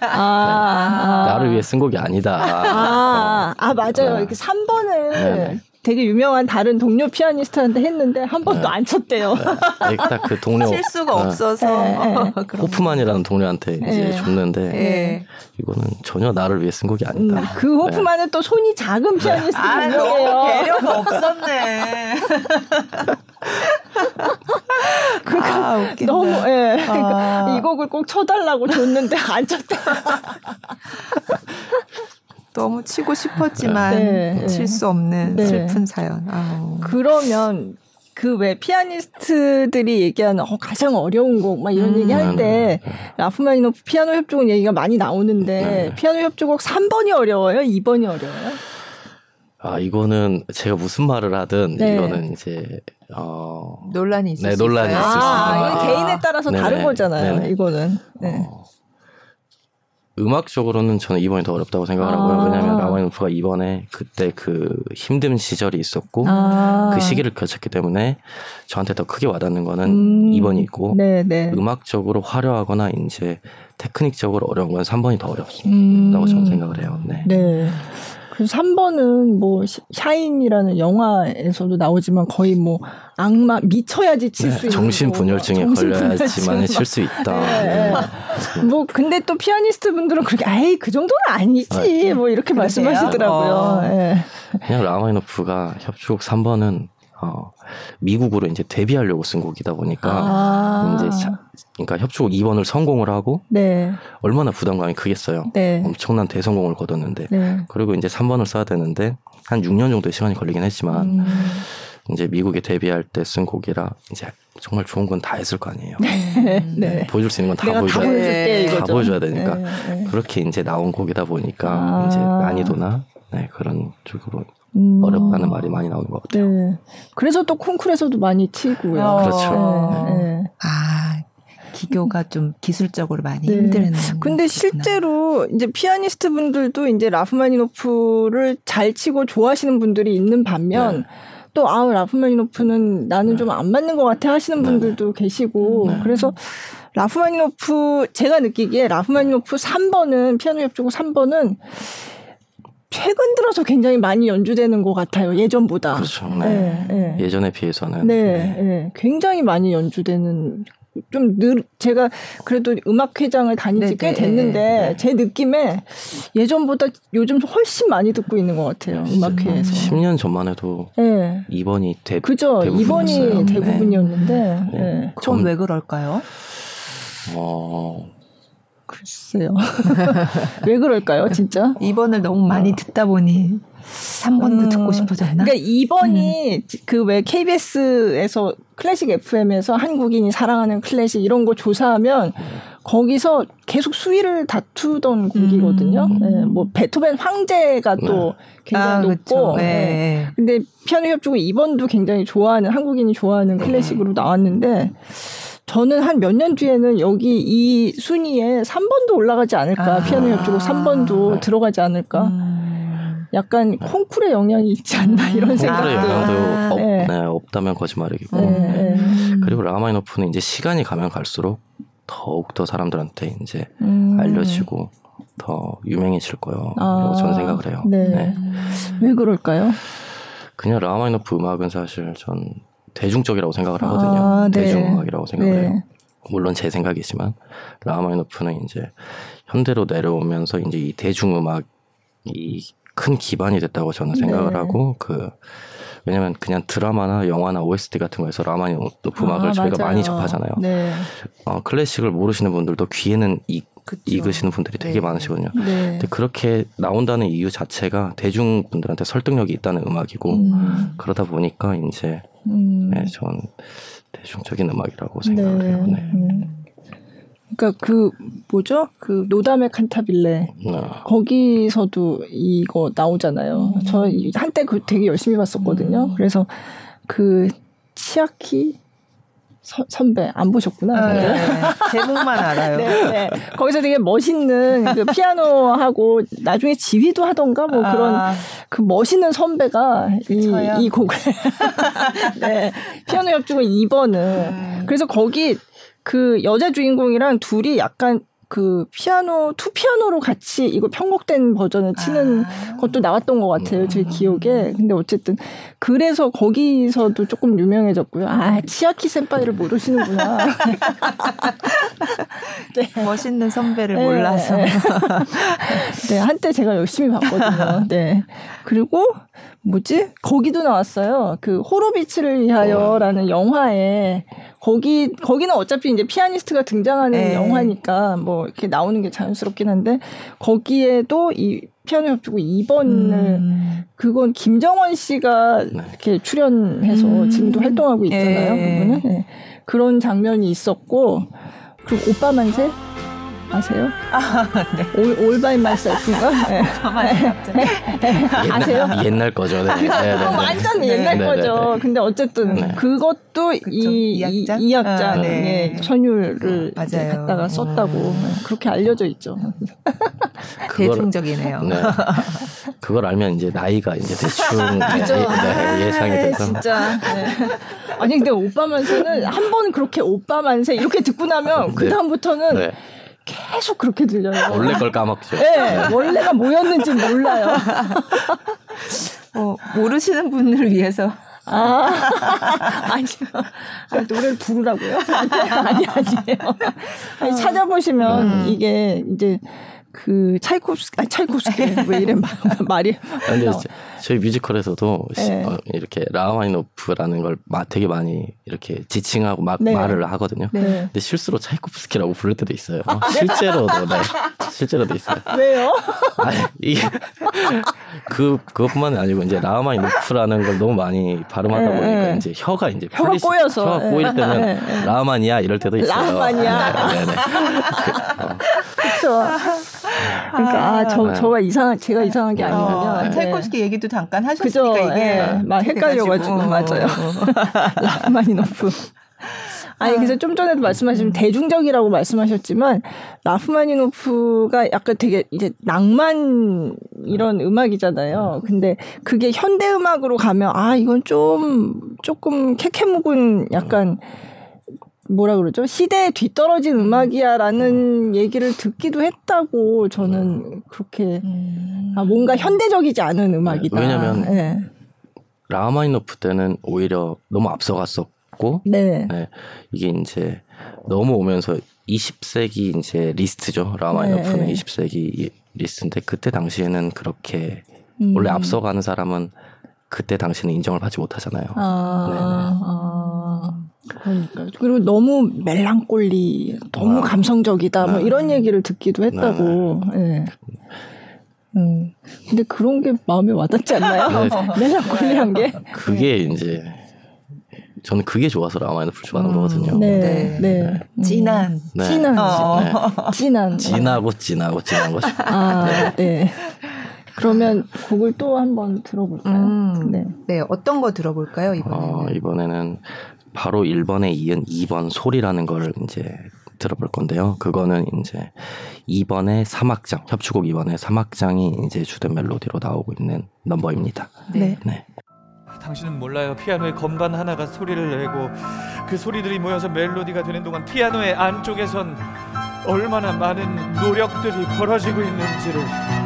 아, 아, 나를 위해 쓴 곡이 아니다. 아, 아 맞아요. 이렇게 3번을 되게 유명한 다른 동료 피아니스트한테 했는데 한 번도 네. 안 쳤대요. 네. 딱그 동료 칠 수가 네. 없어서 네. 호프만이라는 동료한테 이제 네. 줬는데 네. 이거는 전혀 나를 위해 쓴 곡이 아니다. 음, 그 호프만은 또 손이 작은 피아니스트 아, 유명해요. 배려가 없었네. [LAUGHS] 그러니까 아, 너무 예. 그러니까 아. 이 곡을 꼭 쳐달라고 줬는데 안 쳤다. [LAUGHS] 너무 치고 싶었지만 네, 칠수 네. 없는 네. 슬픈 사연. 아우. 그러면 그 왜 피아니스트들이 얘기하는 어, 가장 어려운 곡 막 이런 음. 얘기 할때 음. 라프마니노프 피아노 협주곡 얘기가 많이 나오는데 네. 피아노 협주곡 3번이 어려워요? 2번이 어려워요? 아 이거는 제가 무슨 말을 하든 네. 이거는 이제 어 논란이 있을 네, 논란이 있을 수 있어요. 아, 아, 개인에 따라서 네네. 다른 거잖아요. 네네. 이거는. 네. 어, 음악적으로는 저는 이번이 더 어렵다고 생각을 하고요. 아. 왜냐하면 라마니노프가 이번에 그때 그 힘든 시절이 있었고 아. 그 시기를 거쳤기 때문에 저한테 더 크게 와닿는 거는 음. 2번이고 네, 네. 음악적으로 화려하거나 이제 테크닉적으로 어려운 건 3번이 더 어렵다고 음. 저는 생각을 해요. 네. 네. 그 3번은 뭐 샤인이라는 영화에서도 나오지만 거의 뭐 악마 미쳐야지 칠수 네, 있는 정신 분열증에 걸려야지만 칠 수 있다. 네. 네. [LAUGHS] 뭐 근데 또 피아니스트 분들은 그렇게 아이 그 정도는 아니지 아, 뭐 이렇게 말씀하시더라고요. 어. 네. 그냥 라마이노프가 협주곡 3번은 어, 미국으로 이제 데뷔하려고 쓴 곡이다 보니까 아~ 이제 자, 그러니까 협주곡 2번을 성공을 하고 네. 얼마나 부담감이 크겠어요. 네. 엄청난 대성공을 거뒀는데 네. 그리고 이제 3번을 써야 되는데 한 6년 정도의 시간이 걸리긴 했지만 음. 이제 미국에 데뷔할 때 쓴 곡이라 이제 정말 좋은 건 다 했을 거 아니에요. 네. 네. 보여줄 수 있는 건 다 보여줘야, 네. 다 보여줘야 되니까 네. 그렇게 이제 나온 곡이다 보니까 아. 이제 난이도나 네, 그런 쪽으로 음. 어렵다는 말이 많이 나오는 것 같아요. 네. 그래서 또 콩쿨에서도 많이 치고요. 어. 그렇죠. 네. 아 기교가 좀 기술적으로 많이 네. 힘든. 근데 실제로 이제 피아니스트 분들도 이제 라흐마니노프를 잘 치고 좋아하시는 분들이 있는 반면 네. 또 아우 라흐마니노프는 나는 네. 좀안 맞는 것 같아 하시는 네. 분들도 계시고 네. 그래서 라흐마니노프 제가 느끼기에 라흐마니노프 3번은 피아노 협주곡 3번은 최근 들어서 굉장히 많이 연주되는 것 같아요. 예전보다. 그렇죠. 네. 네, 네. 예전에 비해서는. 네, 네. 굉장히 많이 연주되는 좀 늘 제가 그래도 음악 회장을 다닌 지 꽤 됐는데 네. 제 느낌에 예전보다 요즘 훨씬 많이 듣고 있는 것 같아요. 음악회에서. 10년 전만 해도 네. 2번이 대, 그죠. 2번이 대부분이었는데. 네. 네. 그건 왜 그럴까요? 어. 글쎄요. [LAUGHS] 왜 그럴까요, 진짜? 2번을 너무 많이 어. 듣다 보니 3번도 음, 듣고 싶어졌나? 그러니까 2번이 음. 그왜 KBS에서 클래식 FM에서 한국인이 사랑하는 클래식 이런 거 조사하면 거기서 계속 수위를 다투던 곡이거든요. 음. 네, 뭐 베토벤 황제가 또 네. 굉장히 아, 높고. 네. 네. 근데 피아노 협주곡 2번도 굉장히 좋아하는 한국인이 좋아하는 클래식으로 나왔는데 저는 한 몇 년 뒤에는 여기 이 순위에 3번도 올라가지 않을까. 아. 피아노 협주곡 3번도 들어가지 않을까. 음. 약간 콩쿨의 영향이 있지 않나 음. 이런 생각도. 콩쿨의 영향도 없, 네. 네, 없다면 거짓말이고. 네. 그리고 라흐마니노프는 이제 시간이 가면 갈수록 더욱 더 사람들한테 이제 음. 알려지고 더 유명해질 거예요. 아. 저는 생각을 해요. 네. 네. 왜 그럴까요? 그냥 라흐마니노프 음악은 사실 전 대중적이라고 생각을 하거든요. 아, 네. 대중음악이라고 생각을 네. 해요. 물론 제 생각이지만 라마이노프는 이제 현대로 내려오면서 이제 이 대중음악 이 큰 기반이 됐다고 저는 생각을 네. 하고 그 왜냐면 그냥 드라마나 영화나 OST 같은 거에서 라마니노프 음악을 아, 저희가 맞아요. 많이 접하잖아요. 네. 어, 클래식을 모르시는 분들도 귀에는 이, 익으시는 분들이 되게 네. 많으시거든요. 네. 근데 그렇게 나온다는 이유 자체가 대중분들한테 설득력이 있다는 음악이고 음. 그러다 보니까 이제 음. 네, 전 대중적인 음악이라고 생각을 네. 해요. 네. 음. 그러니까 그 뭐죠? 그 노담의 칸타빌레 네. 거기서도 이거 나오잖아요. 음. 저 한때 그 되게 열심히 봤었거든요. 음. 그래서 그 치아키 서, 선배 안 보셨구나. 네, 네. 제목만 알아요. 네, 네. 거기서 되게 멋있는 그 피아노하고 나중에 지휘도 하던가 뭐 아. 그런 그 멋있는 선배가 이, 이 곡을 [LAUGHS] 네 피아노 협주곡 2번은 음. 그래서 거기 그 여자 주인공이랑 둘이 약간 그 피아노 투 피아노로 같이 이거 편곡된 버전을 치는 아. 것도 나왔던 것 같아요 제 음. 기억에 근데 어쨌든 그래서 거기서도 조금 유명해졌고요 아 치아키 先輩를 모르시는구나 [LAUGHS] 네. 멋있는 선배를 네. 몰라서 [LAUGHS] 네 한때 제가 열심히 봤거든요 [LAUGHS] 네 그리고 뭐지 거기도 나왔어요 그 호로비츠를 위하여라는 영화에 거기 거기는 어차피 이제 피아니스트가 등장하는 네. 영화니까 뭐 이렇게 나오는 게 자연스럽긴 한데 거기에도 이 피아노 협주곡 2번을 음. 그건 김정원 씨가 네. 이렇게 출연해서 음. 지금도 활동하고 있잖아요. 네. 그분은 네. 그런 장면이 있었고 그리고 오빠 만세 아세요? 아, 네. 올, 올바인 말셀프인가? [LAUGHS] 네. 네. 아세요? 옛날 거죠. 네. 네, 네, 네. 완전 네. 옛날 네, 거죠. 근데 어쨌든 그것도 이, 이학장, 이학장 아, 네. 천율을 어, 갖다가 썼다고 음. 그렇게 알려져 있죠. [LAUGHS] 대중적이네요. 네. 그걸 알면 이제 나이가 이제 대충 [LAUGHS] 예, 상이 돼서. 진짜. 아니 근데 오빠 만세는 한 번 그렇게 오빠 만세 이렇게 듣고 나면 그 다음부터는 계속 그렇게 들려요. 원래 걸 까먹죠. 네, 원래가 뭐였는지 몰라요. 어, 모르시는 분들을 위해서. 아, [LAUGHS] 아니요. 아, 노래를 부르라고요? 아니, 아니에요. 아니, 찾아보시면 음. 이게 이제 그 차이콥스키, 아 차이콥스키 왜 이래 [LAUGHS] 말이. 근데 저희 뮤지컬에서도 네. 어, 이렇게 라마이노프라는 걸 되게 많이 이렇게 지칭하고 막 네. 말을 하거든요. 네. 근데 실수로 차이콥스키라고 부를 때도 있어요. 아, 실제로도 네. 실제로도 있어요. 왜요? 아니, 이게 [LAUGHS] 그 그것뿐만이 아니고 이제 라흐마니노프라는 걸 너무 많이 발음하다 네, 보니까 네. 이제 혀가 이제 혀가 풀리시, 꼬여서 혀가 꼬일 때는 네, 네. 라마니아 이럴 때도 있어요. 라마니아. 네, 네, [LAUGHS] 그렇죠. 그러니까 아, 저 네. 저가 이상 제가 이상한 게 어, 아니군요. 어, 차이콥스키 얘기도 잠깐 하셨으니까 그죠? 이게 막 헷갈려가지고 맞아요. [LAUGHS] 라흐마니노프. 아니 그래서 좀 전에도 말씀하신 음. 대중적이라고 말씀하셨지만 라프마니노프가 약간 되게 이제 낭만 이런 음악이잖아요. 근데 그게 현대 음악으로 가면 아 이건 좀 조금 캐캐묵은 약간 뭐라 그러죠? 시대에 뒤떨어진 음악이야라는 얘기를 듣기도 했다고 저는 그렇게 아 뭔가 현대적이지 않은 음악이다. 왜냐면 네. 라흐마니노프 때는 오히려 너무 앞서갔었고 네. 네. 이게 이제 넘어오면서 20세기 이제 리스트죠. 라흐마니노프는 네. 20세기 리스트인데 그때 당시에는 그렇게 음. 원래 앞서가는 사람은 그때 당시는 인정을 받지 못하잖아요. 아, 네, 네. 아, 그러니까 그리고 너무 멜랑꼴리, 너무 아, 감성적이다, 뭐 아, 이런 얘기를 듣기도 했다고. 네. 네. 음. 근데 그런 게 마음에 와닿지 않나요? 네. [LAUGHS] 멜랑꼴리한 게. 그게 이제 저는 그게 좋아서 라마인노플 좋아하는 음, 거거든요. 네, 네. 네. 음. 진한. 네. 진한. 어. 네. 진한. 진하고 진하고 진한 거죠. [LAUGHS] 아, 네. 네. 그러면 곡을 또 한번 들어볼까요? 음, 네. 네, 어떤 거 들어볼까요, 이번에는? 어, 이번에는 바로 1번에 이은 2번 소리라는 걸 이제 들어볼 건데요. 그거는 이제 2번의 사막장, 협주곡 2번의 사막장이 이제 주된 멜로디로 나오고 있는 넘버입니다. 네. 네. 당신은 몰라요. 피아노에 건반 하나가 소리를 내고 그 소리들이 모여서 멜로디가 되는 동안 피아노의 안쪽에선 얼마나 많은 노력들이 벌어지고 있는지를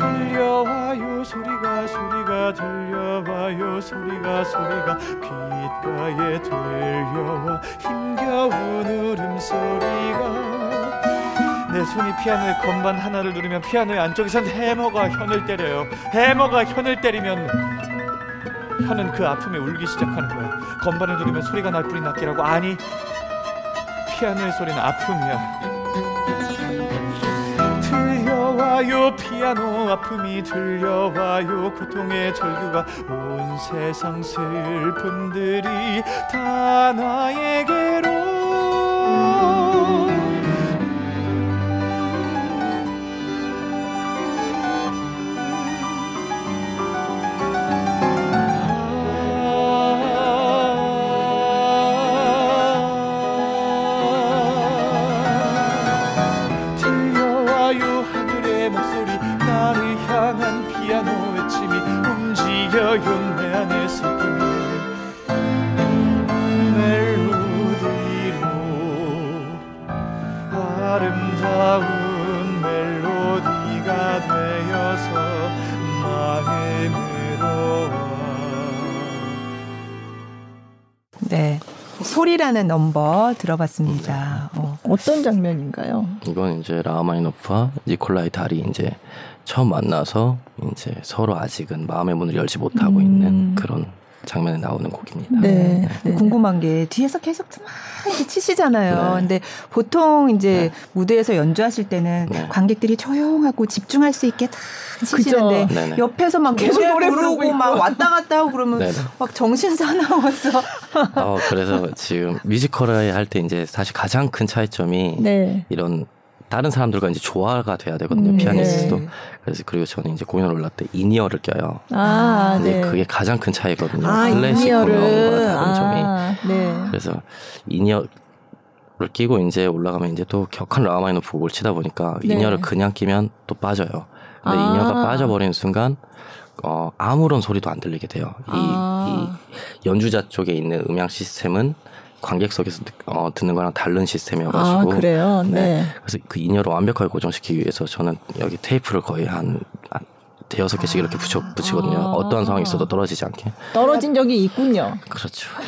들려와요 소리가 소리가 들려와요 소리가 소리가 귓가에 들려와 힘겨운 울음소리가 내 손이 피아노의 건반 하나를 누르면 피아노의 안쪽에선 해머가 현을 때려요 해머가 현을 때리면 혀는 그 아픔에 울기 시작하는 거야. 건반을 누르면 소리가 날 뿐인 낫기라고 아니 피아노의 소리는 아픔이야. 들려와요. 피아노 아픔이 들려와요. 고통의 절규가 온 세상 슬픔들이 다 나에게로 소리라는 넘버 들어봤습니다. 어. 어떤 장면인가요? 이건 이제 라마이노프와 니콜라이 달이 이제 처음 만나서 이제 서로 아직은 마음의 문을 열지 못하고 음. 있는 그런 장면에 나오는 곡입니다. 네. 네. 궁금한 게 뒤에서 계속 막 이렇게 치시잖아요. 네. 근데 보통 이제 네. 무대에서 연주하실 때는 네. 관객들이 조용하고 집중할 수 있게 다 치시는데 네, 네. 옆에서 막 계속 노래 부르고 막 왔다 갔다 하고 그러면 네네. 막 정신 사나워서. 어 그래서 지금 뮤지컬을 할 때 이제 사실 가장 큰 차이점이 이런 다른 사람들과 이제 조화가 돼야 되거든요. 음, 피아니스트도. 네. 그래서 그리고 저는 이제 공연을 올랐을 때 in-ear를 껴요. 아, 네. 그게 가장 큰 차이거든요. 아, 클래식 공연과 다른 아, 점이. 네. 그래서 in-ear를 끼고 이제 올라가면 이제 또 격한 라흐마니노프 곡을 치다 보니까 네. in-ear를 그냥 끼면 또 빠져요. 근데 아. 이니어가 빠져버리는 순간 어, 아무런 소리도 안 들리게 돼요. 이, 아. 이 연주자 쪽에 있는 음향 시스템은 관객석에서 어, 듣는 거랑 다른 시스템이어가지고. 아, 그래요? 네. 네. 그래서 그 인여를 완벽하게 고정시키기 위해서 저는 여기 테이프를 거의 한, 한 대여섯 개씩 이렇게 붙여, 붙이거든요. 아. 어떠한 상황이 있어도 떨어지지 않게. 떨어진 적이 있군요. 그렇죠. [LAUGHS]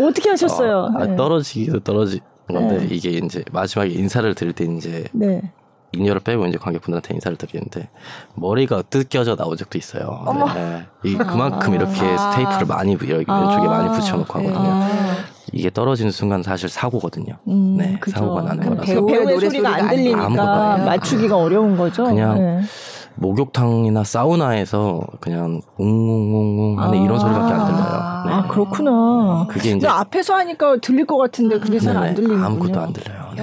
어떻게 하셨어요? 어, 아, 네. 떨어지기도 떨어지 건데 네. 이게 이제 마지막에 인사를 드릴 때 이제 네. 인여를 빼고 이제 관객분들한테 인사를 드리는데 머리가 뜯겨져 나온 적도 있어요. 네. 이 그만큼 이렇게 아. 테이프를 많이 여기 왼쪽에 아. 많이 붙여놓고 하거든요. 아. 이게 떨어지는 순간 사실 사고거든요. 음, 네, 그쵸. 사고가 나는 거라서 배우의, 배우의 소리가 안 들리니까 맞추기가 어려운 거죠. 그냥 네. 목욕탕이나 사우나에서 그냥 웅웅웅웅 하는 아~ 이런 소리밖에 안 들려요. 네. 아 그렇구나. 그게 이제 앞에서 하니까 들릴 것 같은데 그게 잘 안 들리는 아무것도 안 들려요. 네.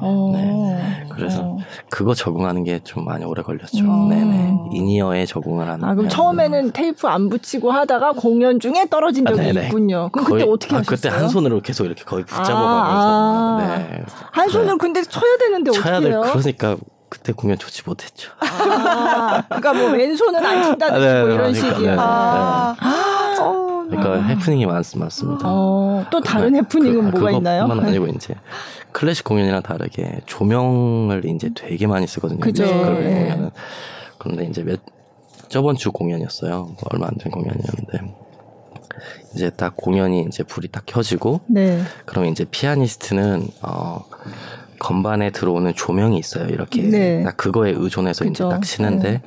어. 네. 그래서 어. 그거 적응하는 게 좀 많이 오래 걸렸죠. 음. 네네. 인이어에 적응을 하는. 아 그럼 처음에는 테이프 안 붙이고 하다가 공연 중에 떨어진 적이 아, 있군요. 그럼 거의, 그때 어떻게 아, 하셨어요? 그때 한 손으로 계속 이렇게 거의 붙잡아가면서. 아, 네. 한 손으로 근데 쳐야 되는데 쳐야 어떻게 해요? 그러니까 그때 공연 좋지 못했죠. 아, 그러니까 뭐 왼손은 안 친다든지 아, 네, 뭐 이런 그러니까, 식이요. 네, 아, 네. 어, 그러니까 해프닝이 많, 많습니다. 어, 또 다른 그, 해프닝은 그, 뭐가 있나요? 그것만 아니고 이제 클래식 공연이랑 다르게 조명을 이제 되게 많이 쓰거든요. 그죠. 네. 공연은. 그런데 이제 몇 저번 주 공연이었어요. 뭐 얼마 안 된 공연이었는데 이제 딱 공연이 이제 불이 딱 켜지고 네. 그러면 이제 피아니스트는 어 건반에 들어오는 조명이 있어요. 이렇게 네. 딱 그거에 의존해서 그쵸? 이제 딱 치는데 네.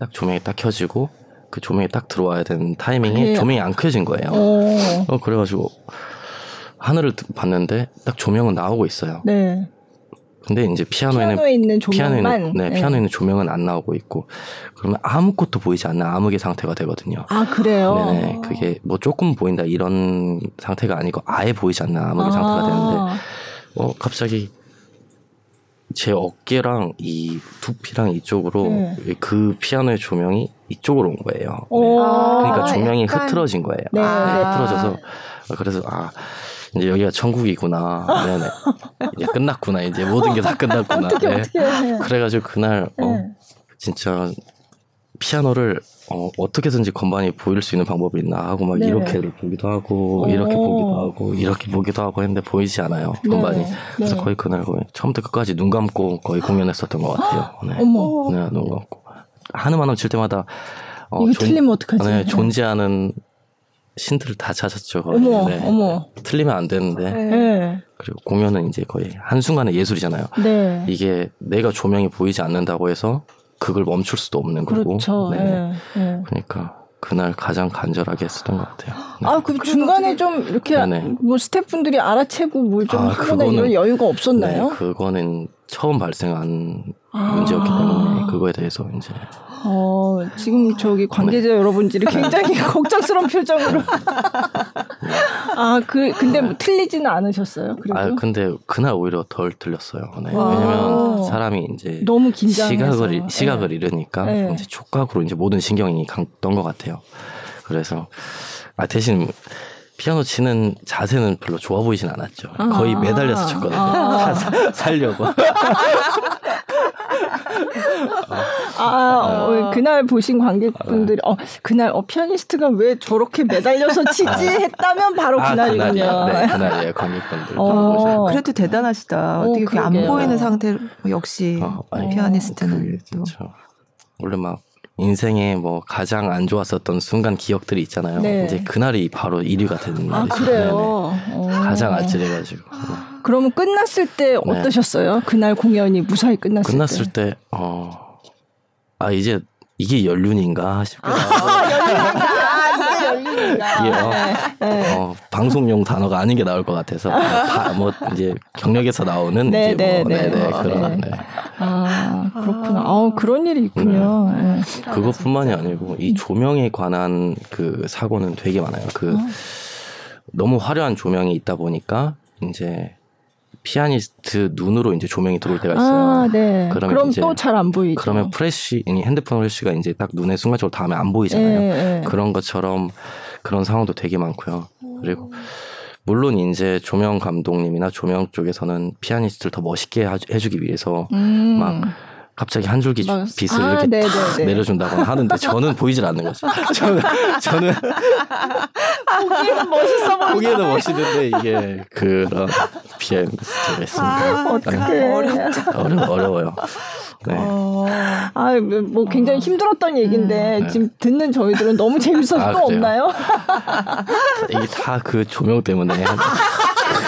딱 조명이 딱 켜지고 그 조명이 딱 들어와야 되는 타이밍에 그래요. 조명이 안 켜진 거예요. 어, 그래가지고 하늘을 봤는데 딱 조명은 나오고 있어요. 네. 근데 이제 피아노에는 피아노에 있는 조명만 피아노에는, 네, 네, 피아노에 있는 조명은 안 나오고 있고 그러면 아무것도 보이지 않는 암흑의 상태가 되거든요. 아 그래요? 네네 그게 뭐 조금 보인다 이런 상태가 아니고 아예 보이지 않는 암흑의 아. 상태가 되는데 어 갑자기 제 어깨랑 이 두피랑 이쪽으로 네. 그 피아노의 조명이 이쪽으로 온 거예요. 네. 그러니까 조명이 약간... 흐트러진 거예요. 네. 네. 흐트러져서 그래서 아 이제 여기가 천국이구나. 네네. 이제 끝났구나. 이제 모든 게 다 끝났구나. 어떻게, 네. 어떻게 그래가지고 그날 어 네. 진짜 피아노를 어, 어떻게든지 건반이 보일 수 있는 방법이 있나 하고 막 네. 이렇게 보기도 하고 오. 이렇게 보기도 하고 이렇게 보기도 하고 했는데 보이지 않아요 네. 건반이 네. 그래서 거의 그날 거의 처음부터 끝까지 눈 감고 거의 공연했었던 것 같아요 네. 어머. 네, 눈 감고 한음 한음 칠 때마다 어, 이거 존, 틀리면 어떡하지? 네, 존재하는 신들을 다 찾았죠. 거의. 어머, 네. 어머. 틀리면 안 되는데. 네. 그리고 공연은 이제 거의 한순간의 예술이잖아요. 네. 이게 내가 조명이 보이지 않는다고 해서 그걸 멈출 수도 없는 거고. 그렇죠. 네. 네. 네. 그러니까 그날 가장 간절하게 했었던 것 같아요. 네. 아, 그럼 중간에 좀 이렇게 네네. 뭐 스태프분들이 알아채고 뭘좀 아, 하거나 이런 여유가 없었나요? 네, 그거는 처음 발생한 아. 문제였기 때문에 그거에 대해서 이제 어, 지금 저기 관계자 네. 여러분들이 굉장히 [LAUGHS] 걱정스러운 표정으로. 아, 그, 근데 뭐 틀리지는 않으셨어요? 그래도? 아, 근데 그날 오히려 덜 틀렸어요. 네. 왜냐면 사람이 이제. 너무 긴장 시각을, 시각을 네. 잃으니까 네. 이제 촉각으로 이제 모든 신경이 강던 것 같아요. 그래서, 아, 대신 피아노 치는 자세는 별로 좋아 보이진 않았죠. 거의 매달려서 쳤거든요. 아~ 살려고. [LAUGHS] 아, 어, 그날 보신 관객분들이 어, 그날 어, 피아니스트가 왜 저렇게 매달려서 치지 했다면 바로 아, 그날이군요. 네, 그날이에요. 관객분들. 어, 그래도 대단하시다. 어떻게 그렇게 안 보이는 상태로 역시 어, 피아니스트는 또. 원래 막 인생에 뭐 가장 안 좋았었던 순간 기억들이 있잖아요. 네. 이제 그날이 바로 1위가 되는 아, 날이죠. 그래요? 네, 네. 가장 아찔해가지고. 그러면 끝났을 때 네. 어떠셨어요? 그날 공연이 무사히 끝났을, 끝났을 때? 때, 어, 아, 이제 이게 연륜인가 싶기도 하고. 아, 연륜인가? 이게 어, 네. 어, 방송용 단어가 아닌 게 나올 것 같아서 [LAUGHS] 다, 뭐 이제 경력에서 나오는 네, 이제 네, 뭐 네, 네, 그런 네. 아 그렇구나. 아 그런 일이 있군요. 네. 그것뿐만이 아니고 이 조명에 관한 그 사고는 되게 많아요. 그 어. 너무 화려한 조명이 있다 보니까 이제 피아니스트 눈으로 이제 조명이 들어올 때가 있어요. 아, 네. 그러면 또 잘 안 보이죠. 그러면 플래시, 핸드폰 플래시가 이제 딱 눈에 순간적으로 닿으면 안 보이잖아요. 네, 네. 그런 것처럼 그런 상황도 되게 많고요. 그리고 물론 이제 조명 감독님이나 조명 쪽에서는 피아니스트를 더 멋있게 해주기 위해서 음. 막 갑자기 한 줄기 막, 빛을 아, 이렇게 탁 내려준다거나 하는데 저는 보이질 않는 거죠. [LAUGHS] 저는 저는 보기에는 멋있어 보이 보기에는 멋있는데 이게 그런 피아니스트가 있습니다. 아, 어떻게 어렵죠. 어려 어려워요. 네. 어, 아, 뭐 굉장히 힘들었던 얘기인데 음, 네. 지금 듣는 저희들은 너무 재밌어서 아, 또 없나요? 이게 다 그 조명 때문에 그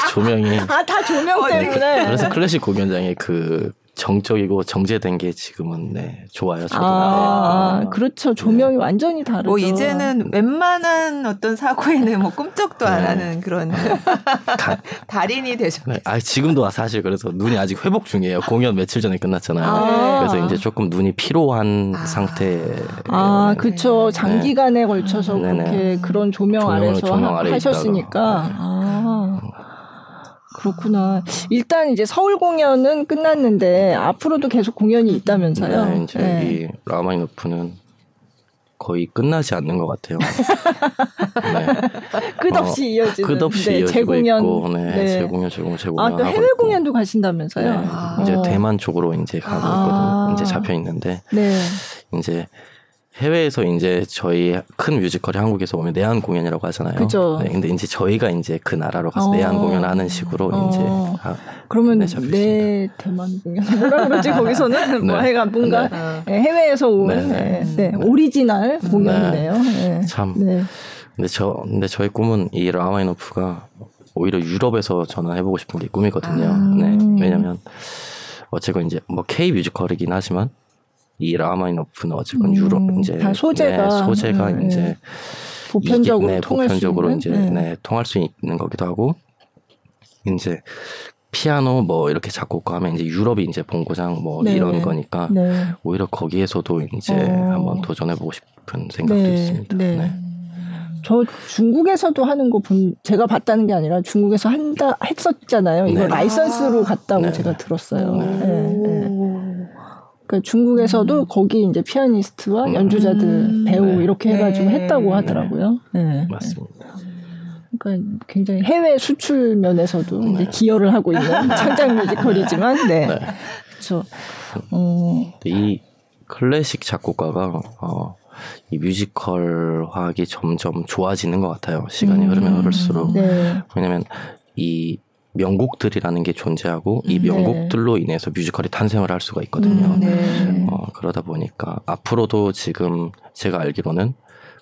[LAUGHS] 조명이 아 다 조명 때문에 그래서 클래식 공연장에 그 정적이고 정제된 게 지금은 네 좋아요. 저도. 아, 네. 그렇죠. 조명이 네. 완전히 다르죠. 뭐 이제는 웬만한 어떤 사고에는 뭐 꿈쩍도 안 네. 하는 그런 [LAUGHS] 달인이 되셨어요. 네. 아 지금도 사실 그래서 눈이 아직 회복 중이에요. 공연 며칠 전에 끝났잖아요. 아. 그래서 이제 조금 눈이 피로한 아. 상태. 아, 그렇죠. 장기간에 걸쳐서 그렇게 그런 조명 아래서 조명 아래 하셨으니까. 아. 그렇구나. 일단 이제 서울 공연은 끝났는데 앞으로도 계속 공연이 있다면서요? 네, 이제 네. 이 라마이노프는 거의 끝나지 않는 것 같아요. [LAUGHS] 네. 끝없이 어, 이어지는 끝없이 네, 이어지고 재공연, 있고, 네, 네. 재공연, 재공연, 재공연. 아, 또 해외 있고. 공연도 가신다면서요? 네, 아. 이제 대만 쪽으로 이제 가고 아. 있거든요. 이제 잡혀 있는데, 네. 이제 해외에서 이제 저희 큰 뮤지컬이 한국에서 오면 내한 공연이라고 하잖아요. 그죠. 네, 근데 이제 저희가 이제 그 나라로 가서 어. 내한 공연하는 식으로 어. 이제 아, 그러면 네, 내 대만 공연 뭐라 그러지 거기서는 [LAUGHS] 네. 뭐 해가 뭔가 네. 네. 해외에서 온 네, 네. 네, 오리지널 공연이네요. 참. 근데 저 근데 저희 꿈은 이 라흐마니노프가 오히려 유럽에서 저는 해보고 싶은 게 꿈이거든요. 아. 네. 왜냐면 어쨌건 이제 뭐 K 뮤지컬이긴 하지만 이 라흐마니노프는 어쨌건 음, 유럽 이제 소재가 네, 소재가 네, 이제 보편적으로 이게, 네, 통할 보편적으로 이제 네. 네. 통할 수 있는 거기도 하고 이제 피아노 뭐 이렇게 작곡가 하면 이제 유럽이 이제 본고장 뭐 네. 이런 거니까 네. 오히려 거기에서도 이제 어. 한번 도전해 보고 싶은 생각도 네. 있습니다. 네. 저 중국에서도 하는 거 본 제가 봤다는 게 아니라 중국에서 한다 했었잖아요. 이거 라이선스로 갔다고 제가 들었어요. 네. 그러니까 중국에서도 음. 거기 이제 피아니스트와 음. 연주자들 음. 배우 네. 이렇게 해가지고 네. 했다고 하더라고요. 네. 맞습니다. 그러니까 굉장히 해외 수출 면에서도 네. 기여를 하고 있는 [LAUGHS] 창작 뮤지컬이지만, 네, 네. 그렇죠. 어. 이 클래식 작곡가가 어, 이 뮤지컬화학이 점점 좋아지는 것 같아요. 시간이 음. 흐르면 흐를수록. 네. 왜냐하면 이 명곡들이라는 게 존재하고 이 음, 네. 명곡들로 네. 인해서 뮤지컬이 탄생을 할 수가 있거든요. 음, 네. 어, 그러다 보니까 앞으로도 지금 제가 알기로는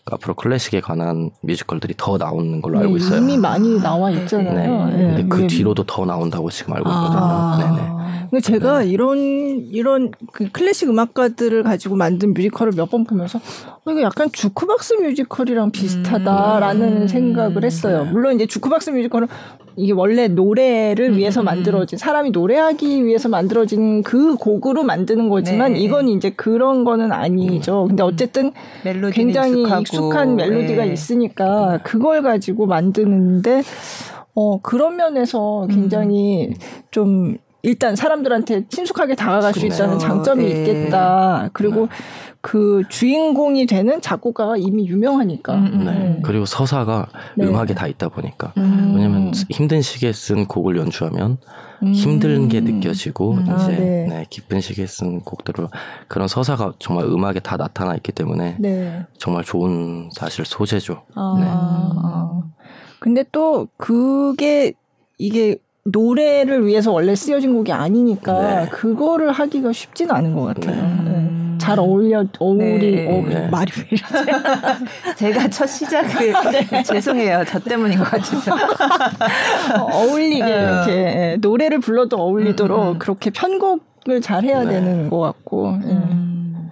앞으로 클래식에 관한 뮤지컬들이 더 나오는 걸로 알고 네, 있어요. 이미 많이 나와 있잖아요. 네. 근데 그 뒤로도 더 나온다고 지금 알고 있거든요. 아, 네네. 근데 제가 네. 이런 이런 그 클래식 음악가들을 가지고 만든 뮤지컬을 몇 번 보면서 어, 이거 약간 주크박스 뮤지컬이랑 비슷하다라는 음. 생각을 했어요. 물론 이제 주크박스 뮤지컬은 이게 원래 노래를 위해서 음. 만들어진 사람이 노래하기 위해서 만들어진 그 곡으로 만드는 거지만 네. 이건 이제 그런 거는 아니죠. 근데 어쨌든 굉장히 익숙하고. 익숙한 멜로디가 네. 있으니까 그걸 가지고 만드는데 어 그런 면에서 굉장히 음. 좀 일단 사람들한테 친숙하게 다가갈 그렇죠. 수 있다는 장점이 네. 있겠다. 그리고 그 주인공이 되는 작곡가가 이미 유명하니까. 음, 음. 네. 네. 그리고 서사가 네. 음악에 다 있다 보니까. 음. 왜냐면 힘든 시기에 쓴 곡을 연주하면 음. 힘든 게 느껴지고 음. 이제 아, 네. 네. 기쁜 시기에 쓴 곡들을 그런 서사가 정말 음악에 다 나타나 있기 때문에 네. 정말 좋은 사실 소재죠. 아, 네. 아. 근데 또 그게 이게 노래를 위해서 원래 쓰여진 곡이 아니니까 네. 그거를 하기가 쉽지는 않은 것 같아요. 네. 네. 잘 어울려 어울리 네. 어, 네. 말이 왜 이러지? [LAUGHS] 제가 첫 시작을 [LAUGHS] 네. 죄송해요 저 때문인 것 같아서 [LAUGHS] 어울리게 이렇게 예, 노래를 불러도 어울리도록 음, 음. 그렇게 편곡을 잘 해야 되는 것 같고. 음.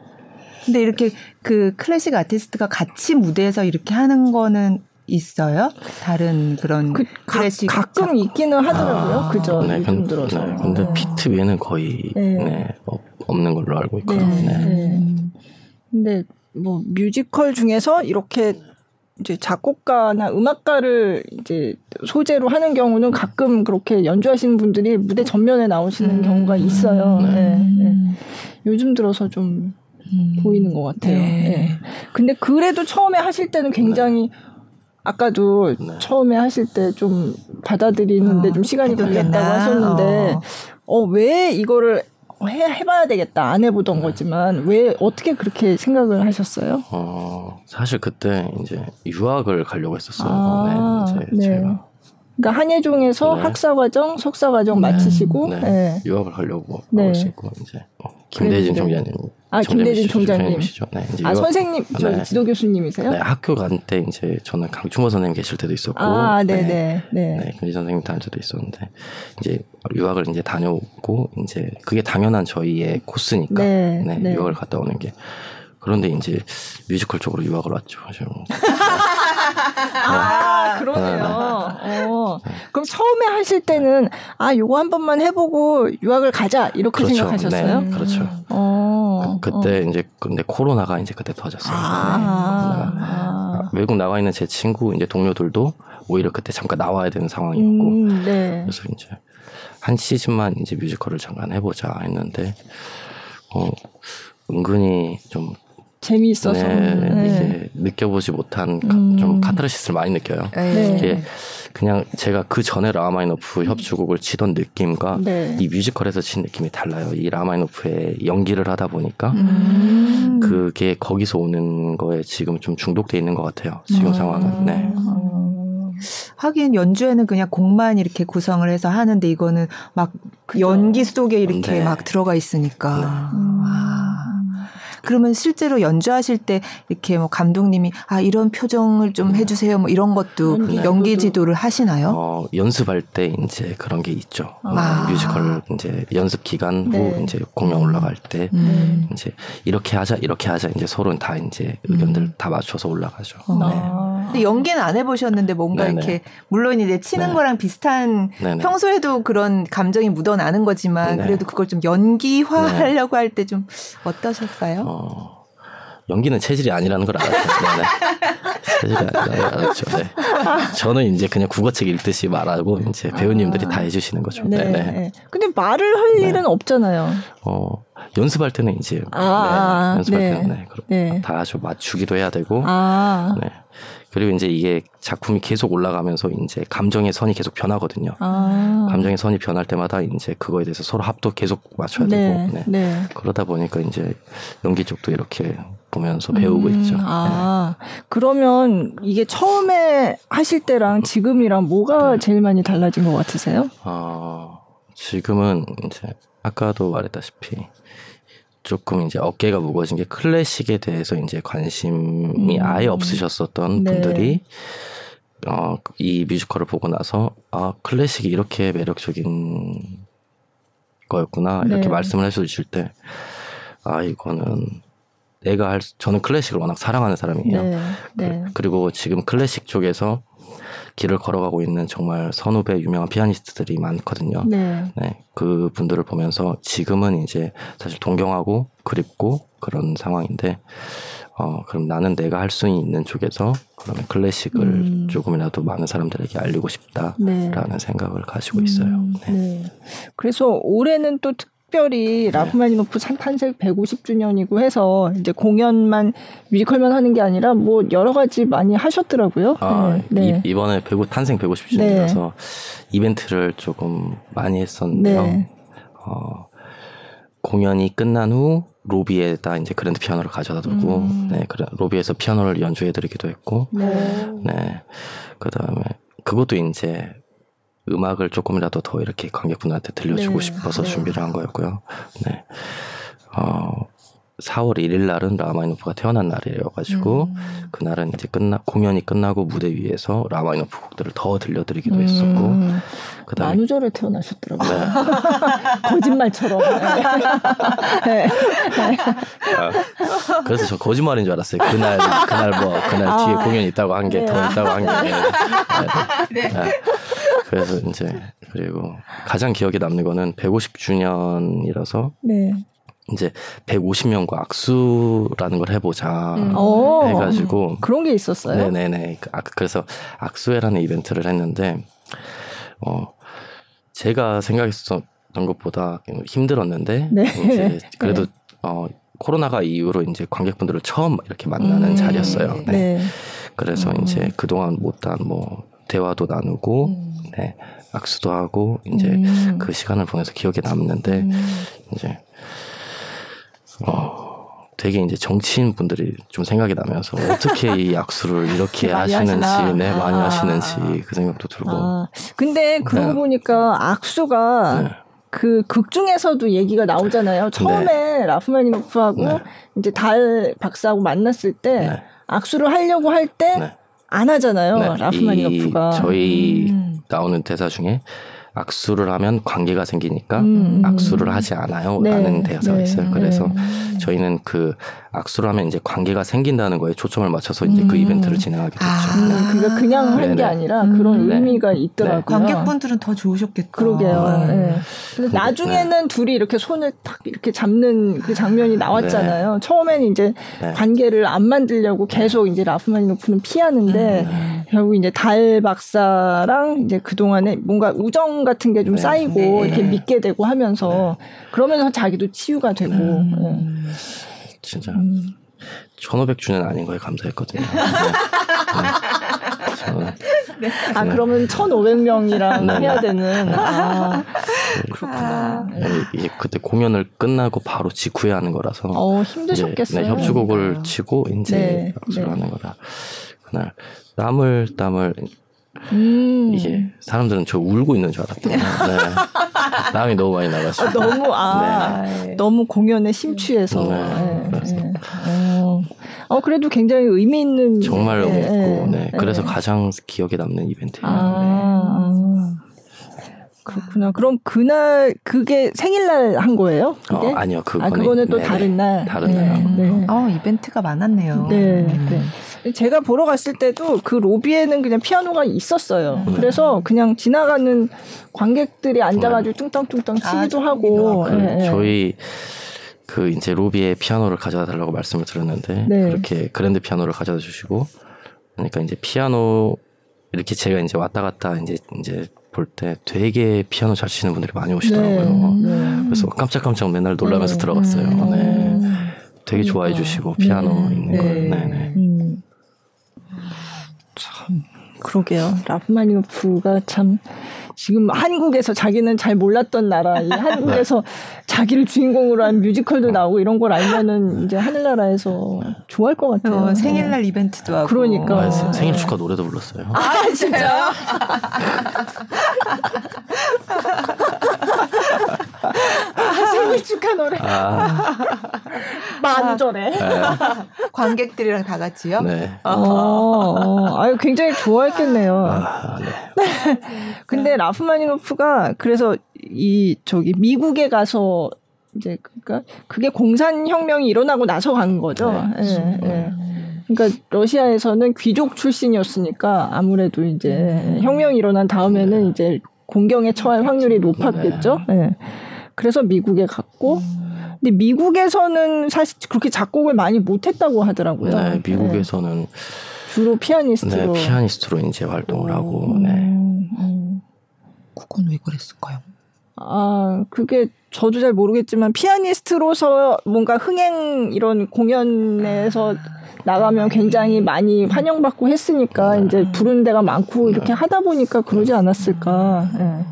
근데 이렇게 그 클래식 아티스트가 같이 무대에서 이렇게 하는 거는 있어요? 다른 그런 그, 클래식 가끔 있기는 하더라고요. 아, 그죠? 네, 요즘 들어서. 네, 근데 피트 외에는 거의 네. 네, 없는 걸로 알고 있거든요. 네. 네. 근데 뭐 뮤지컬 중에서 이렇게 이제 작곡가나 음악가를 이제 소재로 하는 경우는 가끔 그렇게 연주하시는 분들이 무대 전면에 나오시는 음. 경우가 있어요. 네. 네. 요즘 들어서 좀 음. 보이는 것 같아요. 네. 근데 그래도 처음에 하실 때는 굉장히 아까도 네. 처음에 하실 때 좀 받아들이는데 어, 좀 시간이 걸렸다고 하셨는데 어. 어, 왜 이거를 해, 해봐야 되겠다 안 해보던 네. 거지만 왜 어떻게 그렇게 생각을 하셨어요? 어 사실 그때 이제 유학을 가려고 했었어요. 아, 네, 네. 제가. 그러니까 한예종에서 네. 학사 과정, 석사 과정 네. 마치시고 네. 네. 유학을 가려고 하고 있었고 이제 어, 김대진 총장님 아 김대진 총장님. 네, 아 유학, 선생님, 저 네. 지도 교수님이세요? 네, 학교 간 때 이제 저는 강충호 선생님 계실 때도 있었고, 아, 네네, 네, 네, 네. 김지 선생님 다닐 때도 있었는데 이제 유학을 이제 다녀오고 이제 그게 당연한 저희의 코스니까, 네, 네, 네. 유학을 갔다 오는 게. 그런데 이제 뮤지컬 쪽으로 유학을 왔죠. [LAUGHS] 아, 그러네요. 네, 네. 어. 그럼 처음에 하실 때는 아, 요거 한 번만 해보고 유학을 가자 이렇게 그렇죠. 생각하셨어요? 네, 그렇죠. 어, 그, 그때 어. 이제 근데 코로나가 이제 그때 터졌어요. 아, 네. 아. 외국 나와 있는 제 친구 이제 동료들도 오히려 그때 잠깐 나와야 되는 상황이었고, 음, 네. 그래서 이제 한 시즌만 이제 뮤지컬을 잠깐 해보자 했는데, 어 은근히 좀 재미있어서 네, 네. 이게 느껴보지 못한 음. 좀 카타르시스를 많이 느껴요. 네. 이게 그냥 제가 그 전에 라흐마니노프 협주곡을 치던 느낌과 네. 이 뮤지컬에서 친 느낌이 달라요. 이 라흐마니노프의 연기를 하다 보니까 음. 그게 거기서 오는 거에 지금 좀 중독돼 있는 것 같아요. 지금 음. 상황은. 네. 하긴 연주에는 그냥 곡만 이렇게 구성을 해서 하는데 이거는 막 그죠. 연기 속에 이렇게 네. 막 들어가 있으니까. 네. 음. 그러면 실제로 연주하실 때 이렇게 뭐 감독님이 아 이런 표정을 좀 네. 해주세요 뭐 이런 것도 네. 연기 지도를 하시나요? 어, 연습할 때 이제 그런 게 있죠. 아. 뮤지컬 이제 연습 기간 후 네. 이제 공연 올라갈 때 음. 이제 이렇게 하자 이렇게 하자 이제 서로 다 이제 의견들 음. 다 맞춰서 올라가죠. 아. 네. 근데 연기는 안 해보셨는데 뭔가 네네. 이렇게 물론 이제 치는 네. 거랑 비슷한 네네. 평소에도 그런 감정이 묻어나는 거지만 네. 그래도 그걸 좀 연기화하려고 할 때 좀 어떠셨어요? 어. 어, 연기는 체질이 아니라는 걸 알았죠. 체질이 아니라는 걸 알았죠. 네. 저는 이제 그냥 국어책 읽듯이 말하고 이제 배우님들이 아. 다 해주시는 거죠. 네. 네. 근데 말을 할 네. 일은 없잖아요. 어, 연습할 때는 이제 아, 네, 연습할 네. 때는 네, 네. 다 아주 맞추기도 해야 되고 아. 네. 그리고 이제 이게 작품이 계속 올라가면서 이제 감정의 선이 계속 변하거든요. 아. 감정의 선이 변할 때마다 이제 그거에 대해서 서로 합도 계속 맞춰야 네. 되고 네. 네. 그러다 보니까 이제 연기 쪽도 이렇게 보면서 배우고 음. 있죠. 아 네. 그러면 이게 처음에 하실 때랑 지금이랑 뭐가 네. 제일 많이 달라진 것 같으세요? 아 지금은 이제 아까도 말했다시피 조금 이제 어깨가 무거워진 게 클래식에 대해서 이제 관심이 음. 아예 없으셨었던 네. 분들이 어, 이 뮤지컬을 보고 나서 아 클래식이 이렇게 매력적인 거였구나 이렇게 네. 말씀을 해주실 때 아 이거는 내가 할 저는 클래식을 워낙 사랑하는 사람이에요. 네. 네. 그리고 지금 클래식 쪽에서 길을 걸어가고 있는 정말 선후배 유명한 피아니스트들이 많거든요. 네. 네. 그 분들을 보면서 지금은 이제 사실 동경하고 그립고 그런 상황인데 어, 그럼 나는 내가 할 수 있는 쪽에서 그러면 클래식을 음. 조금이라도 많은 사람들에게 알리고 싶다라는 네. 생각을 가지고 있어요. 음, 네. 네. 그래서 올해는 또 특, 특별히 네. 라흐마니노프 탄생 150주년이고 해서 이제 공연만 뮤지컬만 하는 게 아니라 뭐 여러 가지 많이 하셨더라고요. 아, 네. 이번에 1 탄생 150주년이라서 네. 이벤트를 조금 많이 했었는데요. 네. 어, 공연이 끝난 후 로비에다 이제 그랜드 피아노를 가져다 두고 음. 네, 로비에서 피아노를 연주해 드리기도 했고 네. 네. 그다음에 그것도 이제 음악을 조금이라도 더 이렇게 관객분들한테 들려주고 네. 싶어서 네. 준비를 한 거였고요. 네. 어, 4월 1일 날은 라흐마니노프가 태어난 날이어가지고 음. 그날은 이제 끝나 공연이 끝나고 무대 위에서 라흐마니노프 곡들을 더 들려드리기도 음. 했었고 그다음에 만우절에 태어나셨더라고요. 네. [LAUGHS] 거짓말처럼. 네. [LAUGHS] 네. 아, 그래서 저 거짓말인 줄 알았어요. 그날 그날 뭐 그날 아. 뒤에 공연 이 있다고 한 게더 네. 있다고 한 게. [LAUGHS] 네. 네. 그래서 이제 그리고 가장 기억에 남는 거는 150주년이라서 네. 이제 150명과 악수라는 걸 해보자 음. 해가지고 그런 게 있었어요. 네네네. 그 그래서 악수회라는 이벤트를 했는데 어 제가 생각했었던 것보다 힘들었는데 네. 이제 [LAUGHS] 그래도 네. 어 코로나가 이후로 이제 관객분들을 처음 이렇게 만나는 음. 자리였어요. 네. 네. 그래서 음. 이제 그동안 못한 뭐 대화도 나누고 음. 네. 악수도 하고 이제 음. 그 시간을 보내서 기억에 남는데 음. 이제 어 되게 이제 정치인 분들이 좀 생각이 나면서 어떻게 이 악수를 이렇게 [LAUGHS] 하시는지 네 많이 아. 하시는지 그 생각도 들고 아. 근데 그러고 네. 보니까 악수가 네. 그극 중에서도 얘기가 나오잖아요. 처음에 네. 라프마니노프하고 네. 이제 달 박사하고 만났을 때 네. 악수를 하려고 할 때안 네. 하잖아요. 네. 라프마니노프가. 저희 음. 나오는 대사 중에 악수를 하면 관계가 생기니까 음. 악수를 하지 않아요. 네. 라는 대사가 네. 있어요. 그래서 네. 저희는 그 악수를 하면 이제 관계가 생긴다는 거에 초점을 맞춰서 이제 그 음. 그 이벤트를 진행하게 됐죠. 아. 그러니까 그냥 한 게 아니라 그런 음. 의미가 있더라고요. 관객분들은 더 좋으셨겠죠. 그러게요. 네. 근데 나중에는 둘이 이렇게 손을 딱 이렇게 잡는 그 장면이 나왔잖아요. 처음에는 이제 관계를 안 만들려고 계속 이제 라프마니노프는 피하는데 결국 이제 달 박사랑 이제 그 동안에 뭔가 우정 같은 게좀 네. 쌓이고 네. 이렇게 믿게 되고 하면서 네. 그러면서 자기도 치유가 되고 음. 네. 진짜 음. 1500주년 아닌 거에 감사했거든요. [LAUGHS] 네. 아 그러면 1,500명이랑 해야 되는 아, 그렇구나. 이제 그때 공연을 끝나고 바로 직후에 하는 거라서 어, 힘드셨겠어요. 네, 협주곡을 치고 이제 악수를 하는 거라 그날 땀을 땀을 음. 이게 사람들은 저 울고 있는 줄 알았대요. 네. 땀이 너무 많이 나갔어요. 아, 너무 아 네. 너무 공연에 심취해서. 네. 네. 네. 어. 어. 그래도 굉장히 의미 있는 정말 의미 있고 네. 그래서 가장 기억에 남는 이벤트예요. 아. 그렇구나. 그럼 그날 그게 생일날 한 거예요? 그게? 어, 아니요. 그거는, 아, 그거는 또 다른 날. 다른 날. 네. 어, 이벤트가 많았네요. 네. 네. 제가 보러 갔을 때도 그 로비에는 그냥 피아노가 있었어요. 음. 그래서 그냥 지나가는 관객들이 앉아가지고 네. 뚱땅뚱땅 치기도 아, 하고. 그 네. 저희 그 이제 로비에 피아노를 가져다 달라고 말씀을 드렸는데 네. 그렇게 그랜드 피아노를 가져다 주시고 그러니까 이제 피아노 이렇게 제가 이제 왔다 갔다 이제 이제 볼 때 되게 피아노 잘 치는 분들이 많이 오시더라고요. 네. 네. 그래서 깜짝깜짝 맨날 놀라면서 네. 들어갔어요. 네. 되게 좋아해 주시고 피아노 있는 걸. 네 네. 음. 참 그러게요. 라프마니노프가 참 지금 한국에서 자기는 잘 몰랐던 나라, 이 [LAUGHS] 한국에서 네. 자기를 주인공으로 한 뮤지컬도 나오고 이런 걸 알면은 이제 하늘나라에서 [LAUGHS] 좋아할 것 같아요. 어, 생일날 이벤트도 하고. 그러니까. 아, 생일 축하 노래도 불렀어요. 아, [LAUGHS] 진짜요? 생일 축하 노래. 아. 만절에. 네. 관객들이랑 다 같이요? 네. 어, 어, 아유, 굉장히 좋아했겠네요. 아, 네. 근데 라프마니노프가 그래서 이 저기 미국에 가서 이제 그러니까 그게 공산 혁명이 일어나고 나서 간 거죠. 네, 예, 예. 그러니까 러시아에서는 귀족 출신이었으니까 아무래도 이제 혁명이 일어난 다음에는 이제 공경에 처할 확률이 높았겠죠. 예. 그래서 미국에 갔고 근데 미국에서는 사실 그렇게 작곡을 많이 못했다고 하더라고요. 네, 미국에서는 네. 주로 피아니스트로 네, 피아니스트로 이제 활동을 오, 하고 네. 음. 그건 왜 그랬을까요? 아, 그게 저도 잘 모르겠지만 피아니스트로서 뭔가 흥행 이런 공연에서 아. 나가면 굉장히 많이 환영받고 했으니까 네. 이제 부르는 데가 많고 이렇게 네. 하다 보니까 그러지 않았을까. 예.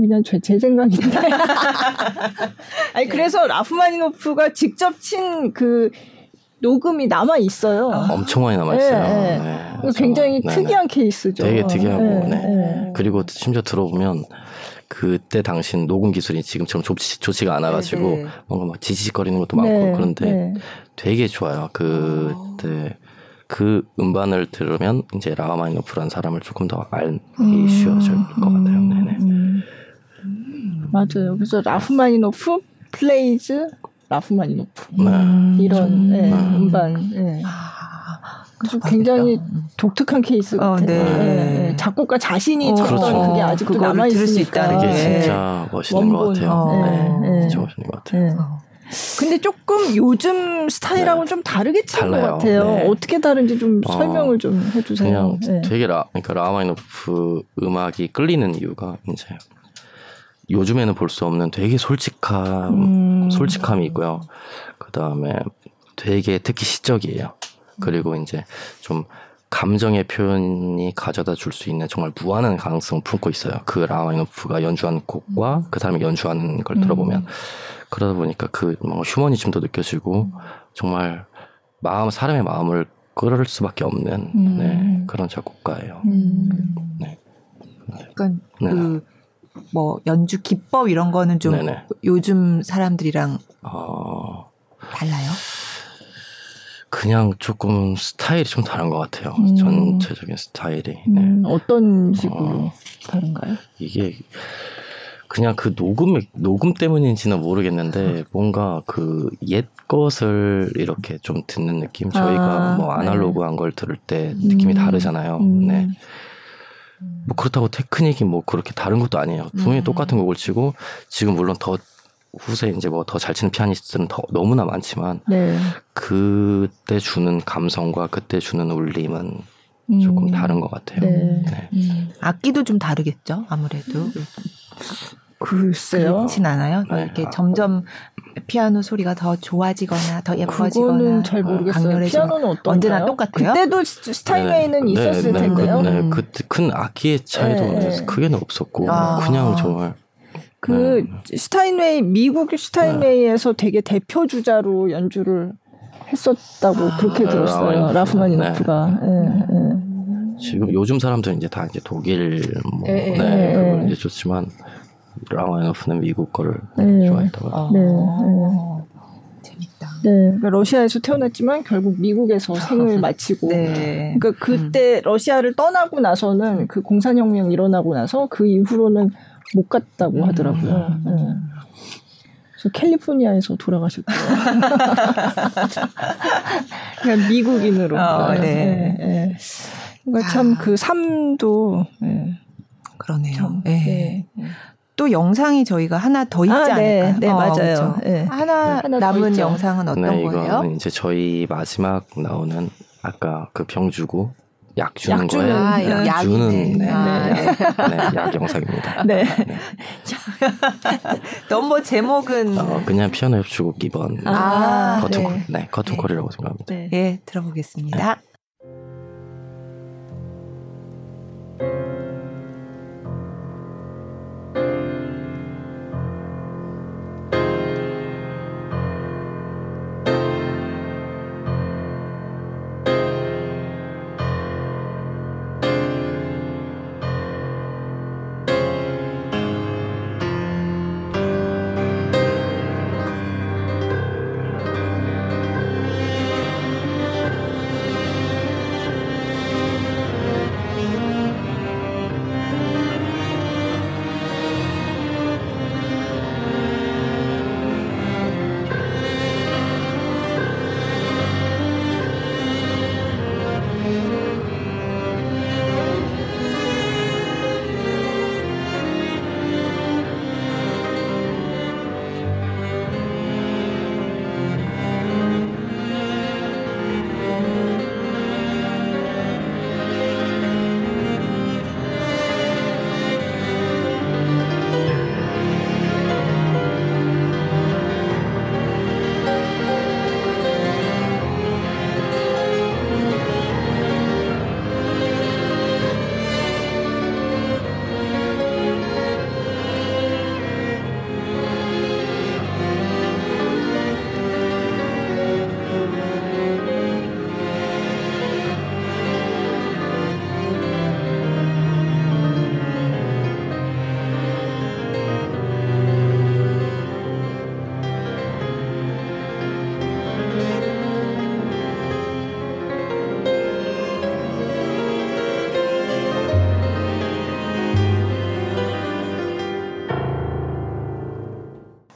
네. 그냥 제, 제 생각인데. [LAUGHS] 아니, 그래서 라프마니노프가 직접 친 그 녹음이 남아 있어요. 아, 엄청 많이 남아 있어요. 네, 네. 굉장히 네, 특이한 케이스죠. 되게 특이하고, 네. 그리고 심지어 들어보면 그때 당신 녹음 기술이 지금처럼 좋지, 좋지가 않아가지고 네네. 뭔가 막 지지직거리는 것도 많고 네, 그런데 네. 되게 좋아요. 그때 그 음반을 들으면 이제 라마마이노프라는 사람을 조금 더 알기 음, 쉬워질 것 같아요. 네네. 음, 맞아요. 그래서 라흐마니노프 plays 라흐마니노프 네. 이런 네, 음반. 네. 굉장히 독특한 케이스 어, 같아요. 네. 네. 작곡가 자신이 어, 쳤던 그렇죠. 그게 아직도 남아 있으니까. 이게 진짜 멋있는 것 같아요. 어. 네. 네. 진짜 멋있는 것 같아요. 네. 근데 조금 요즘 스타일하고는 네. 좀 다르게 친것 같아요. 네. 어떻게 다른지 좀 어, 설명을 좀 해주세요. 그냥 되게 라, 그러니까 라흐마니노프 음악이 끌리는 이유가 이제 요즘에는 볼 수 없는 되게 솔직함, 음. 솔직함이 있고요. 그 다음에 되게 특히 시적이에요. 그리고 이제 좀 감정의 표현이 가져다 줄 수 있는 정말 무한한 가능성을 품고 있어요. 그 라흐마니노프가 연주한 곡과 그 사람이 연주하는 걸 들어보면 음. 그러다 보니까 그 휴머니즘도 느껴지고 정말 마음 사람의 마음을 끌을 수밖에 없는 음. 네, 그런 작곡가예요. 음. 네. 약간 네. 그 뭐 연주 기법 이런 거는 좀 네네. 요즘 사람들이랑 어... 달라요? 그냥 조금 스타일이 좀 다른 것 같아요. 음. 전체적인 스타일이. 네. 음, 어떤 식으로 어, 다른가요? 이게 그냥 그 녹음 녹음 때문인지는 모르겠는데 뭔가 그 옛 것을 이렇게 좀 듣는 느낌. 저희가 아, 뭐 아날로그한 네. 걸 들을 때 느낌이 음. 다르잖아요. 음. 네. 뭐 그렇다고 테크닉이 뭐 그렇게 다른 것도 아니에요. 분명히 음. 똑같은 곡을 치고 지금 물론 더 후세 이제 뭐 더 잘 치는 피아니스트는 더 너무나 많지만 네. 그때 주는 감성과 그때 주는 울림은 음. 조금 다른 것 같아요. 네. 네. 음. 악기도 좀 다르겠죠, 아무래도. 글쎄요. 그렇진 않아요. 네. 이렇게 아, 점점 피아노 소리가 더 좋아지거나 더 예뻐지거나 그거는 잘 모르겠어요. 피아노는 어떤가요? 언제나 똑같아요. 그때도 스타인웨이는 네, 있었을 네, 텐데요. 네, 음. 그큰 악기의 차이도 네. 크게는 없었고 아. 그냥 정말 그 음. 스타인웨이 미국 스타인웨이에서 되게 대표 주자로 연주를 했었다고 아, 그렇게 들었어요. 아, 라프마니노프가. 네. 네, 네. 지금 요즘 사람들은 이제 다 이제 독일 뭐 네, 네, 네 그걸 이제 좋지만 라마니노프는 미국 거를 네. 좋아했다고. 아, 네. 재밌다. 네, 그러니까 러시아에서 태어났지만 결국 미국에서 생을 [LAUGHS] 마치고. 네. 그러니까 그때 음. 러시아를 떠나고 나서는 그 공산혁명 일어나고 나서 그 이후로는 못 갔다고 음. 하더라고요. 음. 네. 그 캘리포니아에서 돌아가셨대요. [LAUGHS] 그냥 미국인으로. 어, 네. 네. 네. 그러니까 아. 참그 삶도 네. 그러네요. 참, 네. 네. 또 영상이 저희가 하나 더 있지 아, 네. 않을까? 네, 어, 맞아요. 네. 하나, 하나 남은 영상은 어떤 네, 거예요? 이제 저희 마지막 나오는 아까 그 병 주고 약 주는 약 거예요. 아, 약, 약 주는 네. 네. 아, 네. 네. 약 영상입니다. [LAUGHS] 네. 네. [LAUGHS] 넘버 제목은 어, 그냥 피아노 협주곡 2번 아, 커튼콜. 네. 네, 커튼콜이라고 생각합니다. 네, 예, 들어보겠습니다.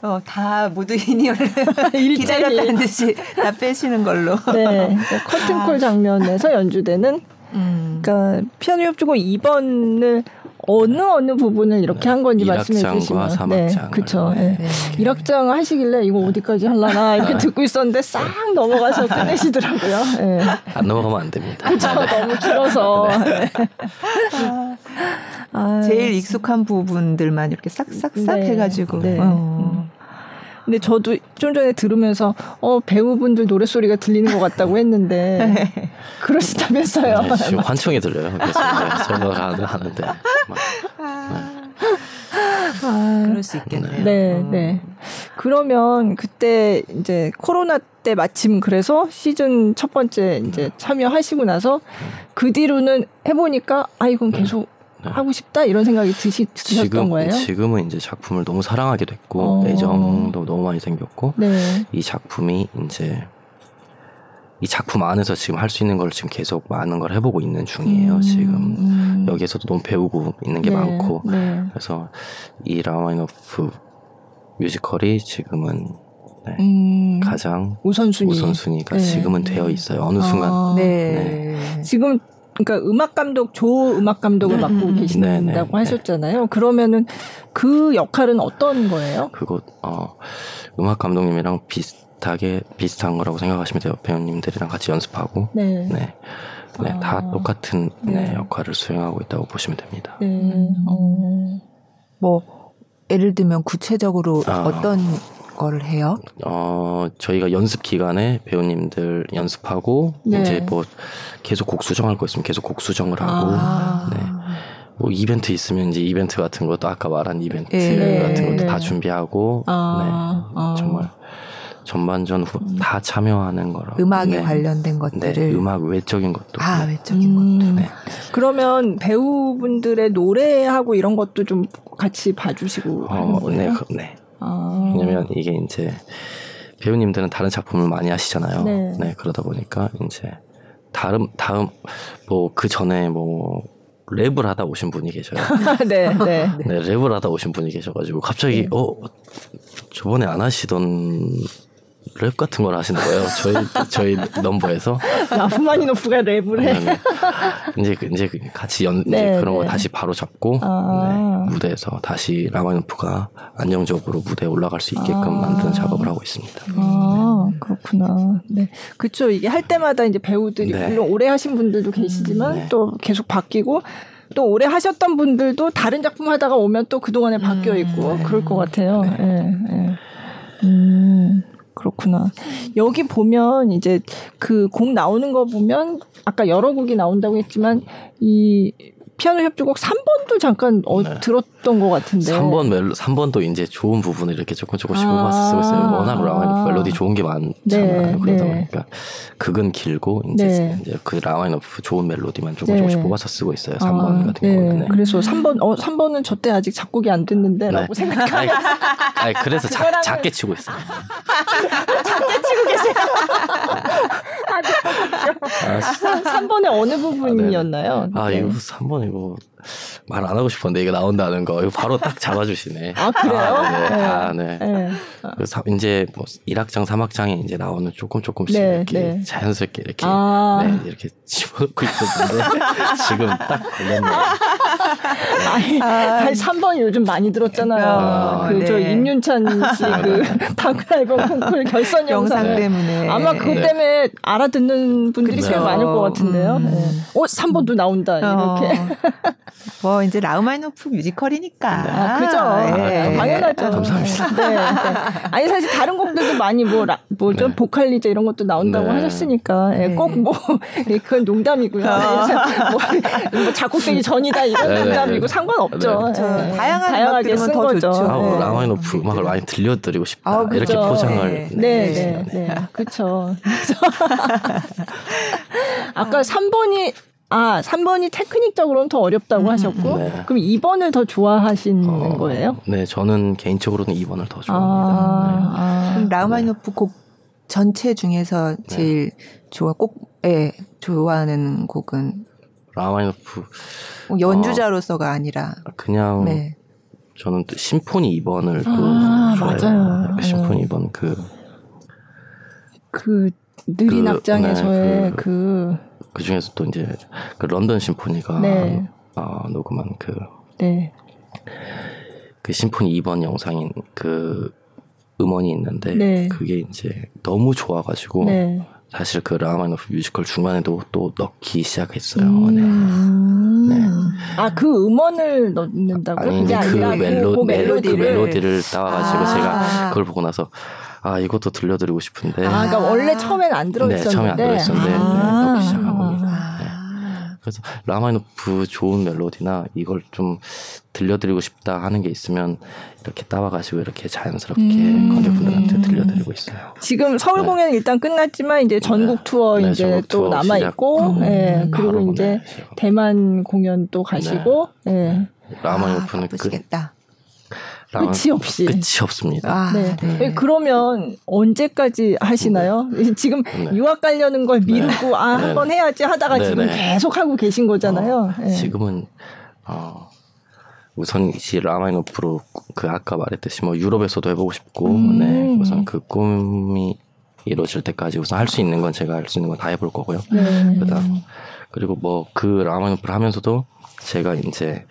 어, 다 모두 이니어를 [LAUGHS] 기다렸다는 듯이 다 빼시는 걸로. [LAUGHS] 네. 커튼콜 아. 장면에서 연주되는 음. 그러니까 피아노 협주곡 2번을 어느 어느 부분을 이렇게 한 건지 말씀해 주시면 네, 그렇죠. 네. 네. 1악장 하시길래 이거 어디까지 할라나 이렇게 네. 듣고 있었는데 싹 넘어가서 끝내시더라고요. 네. 안 넘어가면 안 됩니다. 그렇죠. 너무 길어서. 네. 아, 제일 익숙한 부분들만 이렇게 싹싹싹 네. 해가지고. 네. 어. 근데 저도 좀 전에 들으면서 어 배우분들 노래 소리가 들리는 것 같다고 했는데 [LAUGHS] 그러시다면서요? 네, 지금 환청이 들려요. 그래서 저걸 하는데. 아, 그럴 수 있겠네요. 네, 음. 네. 그러면 그때 이제 코로나 때 마침 그래서 시즌 첫 번째 이제 참여하시고 나서 그 뒤로는 해보니까 아 이건 계속 네. 하고 싶다 이런 생각이 드시, 드셨던 지금, 거예요? 지금은 이제 작품을 너무 사랑하게 됐고 어. 애정도 너무 많이 생겼고 네. 이 작품이 이제 이 작품 안에서 지금 할 수 있는 걸 지금 계속 많은 걸 해보고 있는 중이에요. 음, 지금 음. 여기에서도 너무 배우고 있는 게 네, 많고 네. 그래서 이 라흐마니노프 뮤지컬이 지금은 네, 음, 가장 우선순위 우선순위가 네. 지금은 되어 있어요. 어느 순간 아, 네. 네. 지금 그러니까 음악 감독 조 음악 감독을 음, 맡고 음, 계신다고 네, 하셨잖아요. 그러면은 그 역할은 어떤 거예요? 그거 어 음악 감독님이랑 비슷 비슷하게 비슷한 거라고 생각하시면 돼요. 배우님들이랑 같이 연습하고 네, 네, 네 아. 다 똑같은 네. 네. 역할을 수행하고 있다고 보시면 됩니다. 네. 음. 어. 뭐 예를 들면 구체적으로 아. 어떤 거를 해요? 어, 저희가 연습 기간에 배우님들 연습하고 네. 이제 뭐 계속 곡 수정할 거 있으면 계속 곡 수정을 하고 아. 네. 뭐 이벤트 있으면 이제 이벤트 같은 것도 아까 말한 이벤트 네. 같은 것도 다 준비하고 아. 네. 아. 정말 전반전 후, 음. 다 참여하는 거라. 음악에 네. 관련된 것들을. 네, 음악 외적인 것도. 아, 외적인 음. 것도. 네. 그러면 배우분들의 노래하고 이런 것도 좀 같이 봐주시고 어, 하는 거예요? 네, 그, 네. 아. 왜냐면 이게 이제 배우님들은 다른 작품을 많이 하시잖아요. 네. 네 그러다 보니까 이제 다음 다음 뭐 그 전에 뭐 랩을 하다 오신 분이 계셔요. [LAUGHS] 네, 네, 네. 랩을 하다 오신 분이 계셔가지고 갑자기 네. 어 저번에 안 하시던 랩 같은 걸 하시는 거예요. 저희 저희 넘버에서 라흐마니노프가 랩을 해. 네, 이제 이제 같이 연 네, 이제 그런 거 네. 다시 바로 잡고 아. 네, 무대에서 다시 라흐마니노프가 안정적으로 무대에 올라갈 수 있게끔 아. 만드는 작업을 하고 있습니다. 아 그렇구나. 네, 그렇죠. 이게 할 때마다 이제 배우들이 네. 물론 오래 하신 분들도 계시지만 음, 또 계속 바뀌고. 또 오래 하셨던 분들도 다른 작품 하다가 오면 또 그동안에 바뀌어 있고 음, 그럴 것 같아요. 네. 네. 음. 그렇구나. 여기 보면 이제 그 곡 나오는 거 보면 아까 여러 곡이 나온다고 했지만 이 피아노 협주곡 3번도 잠깐 어, 네. 들었던 것 같은데. 3번 멜로 3번도 이제 좋은 부분을 이렇게 조금 조금씩 아~ 뽑아서 쓰고 있어요. 워낙 라마인 멜로디 좋은 게 많잖아요. 네, 그러다 네. 보니까 극은 길고 이제, 네. 이제 그 라마인 오프 좋은 멜로디만 조금 네. 조금씩 뽑아서 쓰고 있어요. 3번 아, 같은 네. 경우는. 그래서 3번 어 3번은 저 때 아직 작곡이 안 됐는데라고 생각하면 아니, 그래서 작, 작게 치고 있어요. 작게 치고 계세요. 아, 3번의 어느 부분이었나요? 아, 이거 3번 이거 말 안 하고 싶었는데 이거 나온다는 거 이거 바로 딱 잡아주시네. 아 그래요? 아, 네. 네. 아, 네. 네. 그래서 이제 뭐 1학장, 3학장에 이제 나오는 조금 조금씩 네, 이렇게 네. 자연스럽게 이렇게 아. 네, 이렇게 집어넣고 있었는데 [LAUGHS] 지금 딱 걸렸네요. 아니, 아, 3번이 요즘 많이 들었잖아요. 아, 그저 네. 임윤찬 씨그 다크 앨범 콩쿨 결선 영상 때문에 아마 그것 때문에 알아듣는 분들이 제일 많을 것 같은데요. 음. 어 3번도 나온다 이렇게. 어. [LAUGHS] 뭐 이제 라흐마니노프 뮤지컬이니까. 네. 아, 그죠. 네. 당연하죠. 아, 감사합니다. 네, 네. 아니 사실 다른 곡들도 많이 뭐 뭐죠 네. 보컬리제 이런 것도 나온다고 네. 하셨으니까 예, 네. 꼭 뭐 [LAUGHS] 그건 농담이고요. 아. [LAUGHS] 뭐, 뭐 작곡되기 전이다 이런 농담이고 상관없죠. 다양한 다양하게 쓴 거죠. 아, 뭐 라흐마니노프 음악을 많이 들려드리고 싶다. 아, 이렇게 포장을. 네, 네, 네. 그렇죠. 아까 3번이 아, 3번이 테크닉적으로는 더 어렵다고 음, 하셨고, 네. 그럼 2번을 더 좋아하시는 어, 거예요? 네, 저는 개인적으로는 2번을 더 좋아합니다. 아, 네. 아. 그럼 라우마니노프 곡 전체 중에서 네. 제일 좋아, 꼭, 예, 좋아하는 곡은? 라우마니노프. 어, 연주자로서가 어, 아니라. 그냥, 네. 저는 또 심포니 2번을 또 아, 좋아해요. 맞아요. 네, 심포니 2번 그, 그, 느린 그, 악장에서의 네, 그, 그 그 중에서 또 이제 그 런던 심포니가 네. 어, 녹음한 그, 네. 그 심포니 2번 영상인 그 음원이 있는데 네. 그게 이제 너무 좋아가지고 네. 사실 그 라흐마니노프 뮤지컬 중간에도 또 넣기 시작했어요. 음~ 네. 네. 아 그 음원을 넣는다고? 아니 이제 그, 멜로, 그 멜로디를 그 멜로디를 따와가지고 아~ 제가 그걸 보고 나서 아 이것도 들려드리고 싶은데. 아, 그러니까 원래 처음엔 안 들어있었는데. 네, 처음에 안 들어있었는데 아~ 네, 넣기 시작한 겁니다. 네. 그래서 라마니노프 좋은 멜로디나 이걸 좀 들려드리고 싶다 하는 게 있으면 이렇게 따와가지고 이렇게 자연스럽게 음. 관객분들한테 들려드리고 있어요. 지금 서울 네. 공연 일단 끝났지만 이제 전국 네. 투어 네, 이제 전국 또 남아 있고, 음. 네. 그리고 이제 대만 공연 또 가시고, 네. 네. 라마니노프는 아, 그, 끝이 없이 끝이 없습니다. 아, 네. 네. 그러면 언제까지 하시나요? 네. 지금 네. 유학 가려는 걸 미루고 아 네. 한번 해야지 하다가 지금 계속 하고 계신 거잖아요. 어, 지금은 어, 우선 이제 라마이노프로 그 아까 말했듯이 뭐 유럽에서도 해보고 싶고 음. 네 우선 그 꿈이 이루어질 때까지 우선 할 수 있는 건 제가 할 수 있는 건 다 해볼 거고요. 네. 그다음 그리고 뭐 그 라마이노프를 하면서도 제가 이제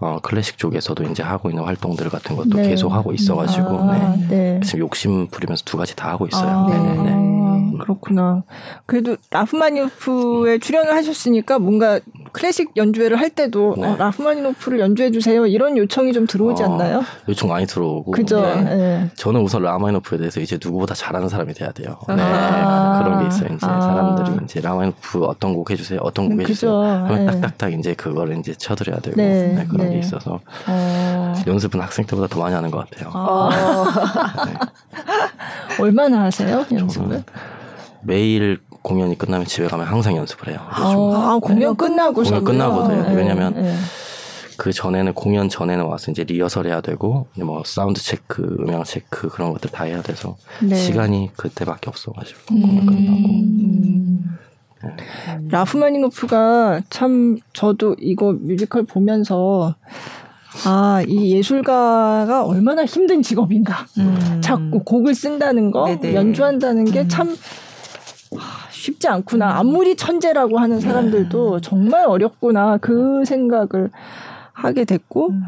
어, 클래식 쪽에서도 이제 하고 있는 활동들 같은 것도 네. 계속 하고 있어가지고 아, 네. 네. 지금 욕심 부리면서 두 가지 다 하고 있어요. 아, 네. 네. 네. 그렇구나. 그래도 라프마니노프에 출연을 하셨으니까 뭔가 클래식 연주회를 할 때도 네. 어, 라프마니노프를 연주해 주세요 이런 요청이 좀 들어오지 어, 않나요? 요청 많이 들어오고. 그죠. 네. 저는 우선 라마니노프에 대해서 이제 누구보다 잘하는 사람이 돼야 돼요. 네. 아~ 그런 게 있어요. 이제 아~ 사람들이 이제 라흐마니노프 어떤 곡 해주세요, 어떤 곡 해주세요. 그럼 딱딱딱 이제 그걸 이제 쳐드려야 되고 네. 그런 게 있어서 어... 연습은 학생 때보다 더 많이 하는 것 같아요. 아~ [LAUGHS] 얼마나 하세요 연습을? 매일 공연이 끝나면 집에 가면 항상 연습을 해요. 아, 공연 끝나고 공연 끝나고도 해요. 네, 왜냐면 네. 그 전에는 공연 전에는 와서 이제 리허설 해야 되고 뭐 sound check, 음향 체크 그런 것들 다 해야 돼서 네. 시간이 그때밖에 없어가지고 음. 공연 끝나고. 음. 네. 라프마니노프가 참 저도 이거 뮤지컬 보면서 아, 이 예술가가 얼마나 힘든 직업인가. 음. 자꾸 곡을 쓴다는 거, 네네. 연주한다는 게참 음. 쉽지 않구나. 아무리 천재라고 하는 네. 사람들도 정말 어렵구나. 그 생각을 하게 됐고, 음.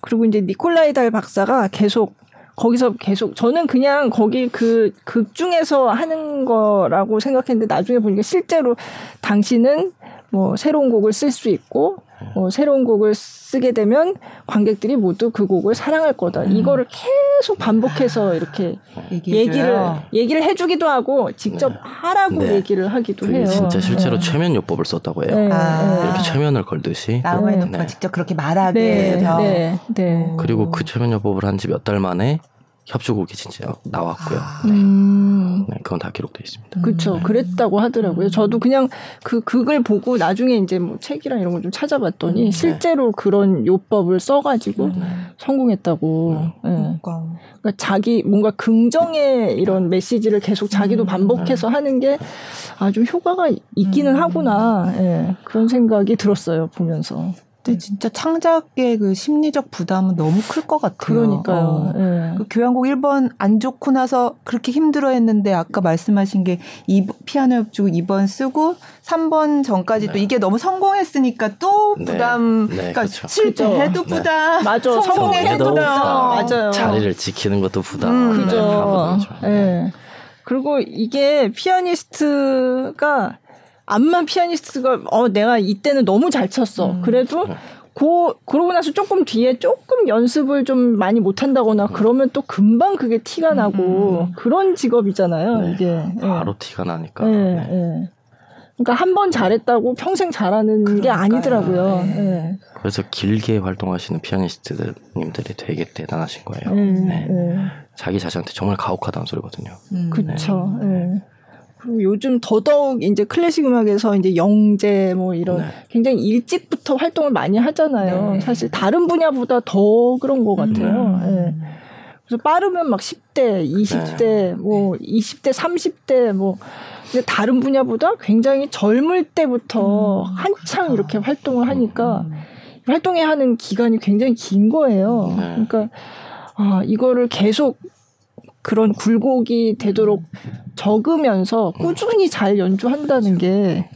그리고 이제 니콜라이 달 박사가 계속 거기서 계속 저는 그냥 거기 그 극 중에서 하는 거라고 생각했는데 나중에 보니까 실제로 당신은 뭐 새로운 곡을 쓸 수 있고 어, 새로운 곡을 쓰게 되면 관객들이 모두 그 곡을 사랑할 거다. 음. 이거를 계속 반복해서 이렇게 얘기를 얘기를 해주기도 하고 직접 네. 하라고 네. 얘기를 하기도 해요. 진짜 실제로 네. 최면 요법을 썼다고 해요. 네. 아. 이렇게 최면을 걸듯이 나우의 네. 직접 그렇게 말하게 네. 네. 그리고 그 최면 요법을 한 지 몇 달 만에 협주곡이 진짜 나왔고요. 아, 네. 음. 네, 그건 다 기록돼 있습니다. 그렇죠. 네. 그랬다고 하더라고요. 저도 그냥 그 극을 보고 나중에 이제 뭐 책이랑 이런 걸 좀 찾아봤더니 음, 실제로 그런 요법을 써가지고 음. 성공했다고. 네. 그러니까. 그러니까 자기 뭔가 긍정의 이런 메시지를 계속 자기도 음. 반복해서 하는 게 아주 효과가 있기는 음. 하구나. 예, 그런 생각이 들었어요 보면서. 근데 진짜 창작의 그 심리적 부담은 너무 클 것 같아요. 그러니까요. 어. 네. 그 교향곡 1번 안 좋고 나서 그렇게 힘들어 했는데 아까 말씀하신 게 2, 피아노 협주곡 2번 쓰고 3번 전까지 네. 또 이게 너무 성공했으니까 또 네. 부담 네. 그러니까 그렇죠. 실패해도 그렇죠. 부담 맞아 성공해도 부담. 맞아요. 자리를 지키는 것도 부담. 음, 그죠. 네. 그리고 이게 피아니스트가 암만 피아니스트가 어 내가 이때는 너무 잘 쳤어. 음. 그래도 네. 고 그러고 나서 조금 뒤에 조금 연습을 좀 많이 못 한다거나 음. 그러면 또 금방 그게 티가 나고 음. 그런 직업이잖아요. 네. 이게 예. 바로 네. 티가 나니까. 네. 네. 그러니까 한 번 잘했다고 평생 잘하는 그러니까요. 게 아니더라고요. 네. 그래서 길게 활동하시는 피아니스트님들이 되게 대단하신 거예요. 자기 자신한테 정말 가혹하다는 소리거든요. 음. 그렇죠. 그리고 요즘 더더욱 이제 클래식 음악에서 이제 영재 뭐 이런 네. 굉장히 일찍부터 활동을 많이 하잖아요. 네. 사실 다른 분야보다 더 그런 것 같아요. 음. 네. 그래서 빠르면 막 10대, 20대, 뭐 20대, 30대 뭐 근데 다른 분야보다 굉장히 젊을 때부터 음, 한창. 이렇게 활동을 하니까 음. 활동해야 하는 기간이 굉장히 긴 거예요. 네. 그러니까 아, 이거를 계속 그런 굴곡이 되도록 적으면서 꾸준히 잘 연주한다는 게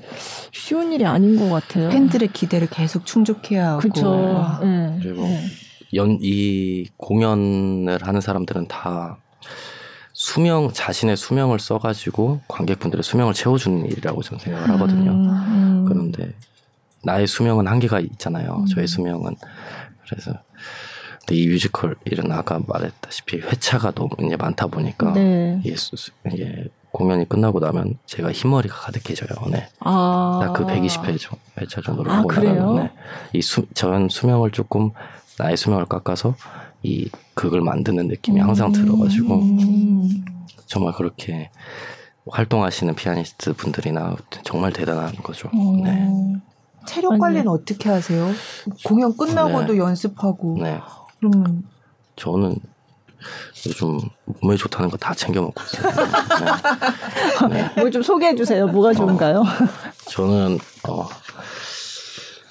쉬운 일이 아닌 것 같아요. 팬들의 기대를 계속 충족해야 하고. 그렇죠. 네. 그리고 네. 연, 이 공연을 하는 사람들은 다 수명 자신의 수명을 써가지고 관객분들의 수명을 채워주는 일이라고 저는 생각을 하거든요. 음, 음. 그런데 나의 수명은 한계가 있잖아요. 음. 저의 수명은 그래서 근데 이 뮤지컬 일은 아까 말했다시피 회차가 너무 이제 많다 보니까 네. 이게, 이게 공연이 끝나고 나면 제가 흰머리가 가득해져요. 네. 아. 딱그 120회죠. 회차 정도로 아, 그래요? 네. 이 수, 전 수명을 조금 나의 수명을 깎아서 이 극을 만드는 느낌이 항상 음. 들어가지고 정말 그렇게 활동하시는 피아니스트 분들이나 아무튼 정 대단한 거죠. 어. 네. 체력 관리는 아니. 어떻게 하세요? 공연 끝나고도 네. 연습하고. 네. 그러면 저는 요즘 몸에 좋다는 거 다 챙겨 먹고 있어요. 네. 네. 뭐좀 소개해 주세요. 뭐가 어, 좋은가요? 어, 저는 어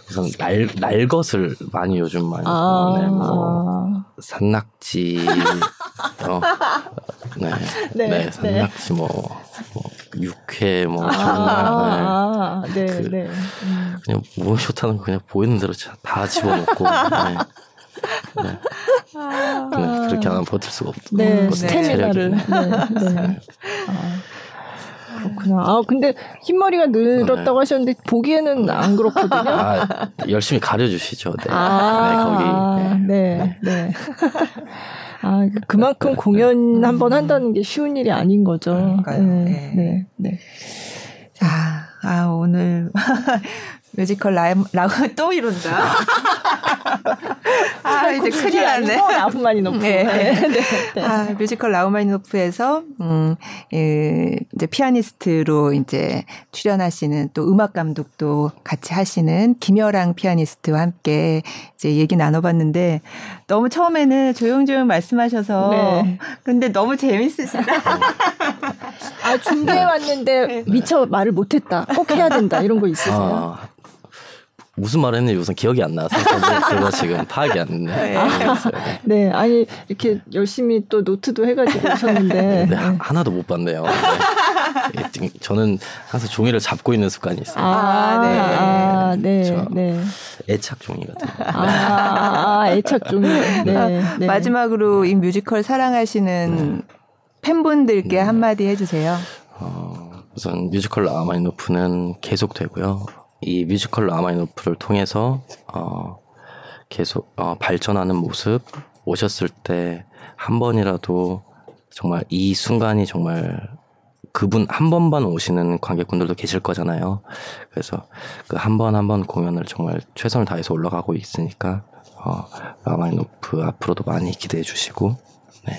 우선 날, 날 것을 많이 요즘 많이 아~ 네, 뭐 산낙지 어, 네, 네, 네, 산낙지 뭐, 뭐 육회 뭐 아~ 정말 네, 그, 네. 음. 그냥 몸이 좋다는 거 그냥 보이는 대로 다 집어넣고 네. 네. 아~ 그렇게 하면 버틸 수가 없. 네, 스태미나를. 네, 네. 아. 그렇구나. 아 근데 흰머리가 늘었다고 네. 하셨는데 보기에는 안 그렇거든요. 아, 열심히 가려주시죠. 네. 아, 네, 거기. 네, 네. 네. 아 그만큼 공연 한 번 한다는 게 쉬운 일이 아닌 거죠. 그러니까요. 네, 네, 네. 자, 아 오늘 [LAUGHS] 뮤지컬 라임, 라고 [LAUGHS] 또 이런다. 아, 이제 큰일 났네. 라흐마니노프. 네. 네. 네. 네. 아, 뮤지컬 라흐마니노프에서, 음, 예, 이제 피아니스트로 이제 출연하시는 또 음악 감독도 같이 하시는 김여랑 피아니스트와 함께 이제 얘기 나눠봤는데 너무 처음에는 조용조용 말씀하셔서 네. 근데 너무 재밌으시다. 아, 준비해 왔는데 네. 미처 말을 못했다. 꼭 해야 된다. 이런 거 있으세요? 아, 무슨 말을 했는지 우선 기억이 안 나서 [LAUGHS] 그거 지금 파악이 안 됐네. 네. 네. 아니 이렇게 열심히 또 노트도 해가지고 오셨는데 네, 네. 하나도 못 봤네요. 네. 저는 항상 종이를 잡고 있는 습관이 있어요. 아, 네, 아, 네, 네. 애착 종이 같은. 아, 아, 애착 종이. 네, 아, 네. 마지막으로 이 뮤지컬 사랑하시는 네. 팬분들께 네. 한마디 해주세요. 어, 우선 뮤지컬 라흐마니노프는 계속되고요. 이 뮤지컬 라흐마니노프를 통해서 어, 계속 어, 발전하는 모습 오셨을 때 한 번이라도 정말 이 순간이 정말 그분 한 번만 오시는 관객분들도 계실 거잖아요. 그래서 그 한 번 한 번 공연을 정말 최선을 다해서 올라가고 있으니까 어, 라마이노프 앞으로도 많이 기대해 주시고 네.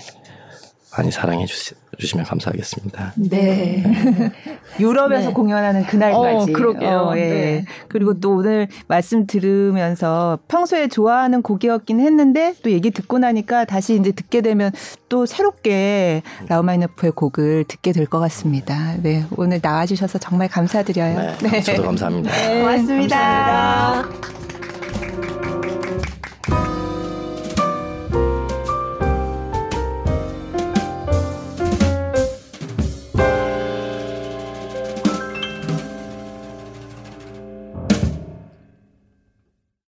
많이 사랑해 주시, 주시면 감사하겠습니다. 네. [LAUGHS] 유럽에서 네. 공연하는 그날까지. 어, 그러게요. 어, 예. 네. 그리고 또 오늘 말씀 들으면서 평소에 좋아하는 곡이었긴 했는데 또 얘기 듣고 나니까 다시 이제 듣게 되면 또 새롭게 라우마이너프의 곡을 듣게 될 것 같습니다. 네. 오늘 나와주셔서 정말 감사드려요. 네. 네. 저도 감사합니다. 네. 고맙습니다. 감사합니다.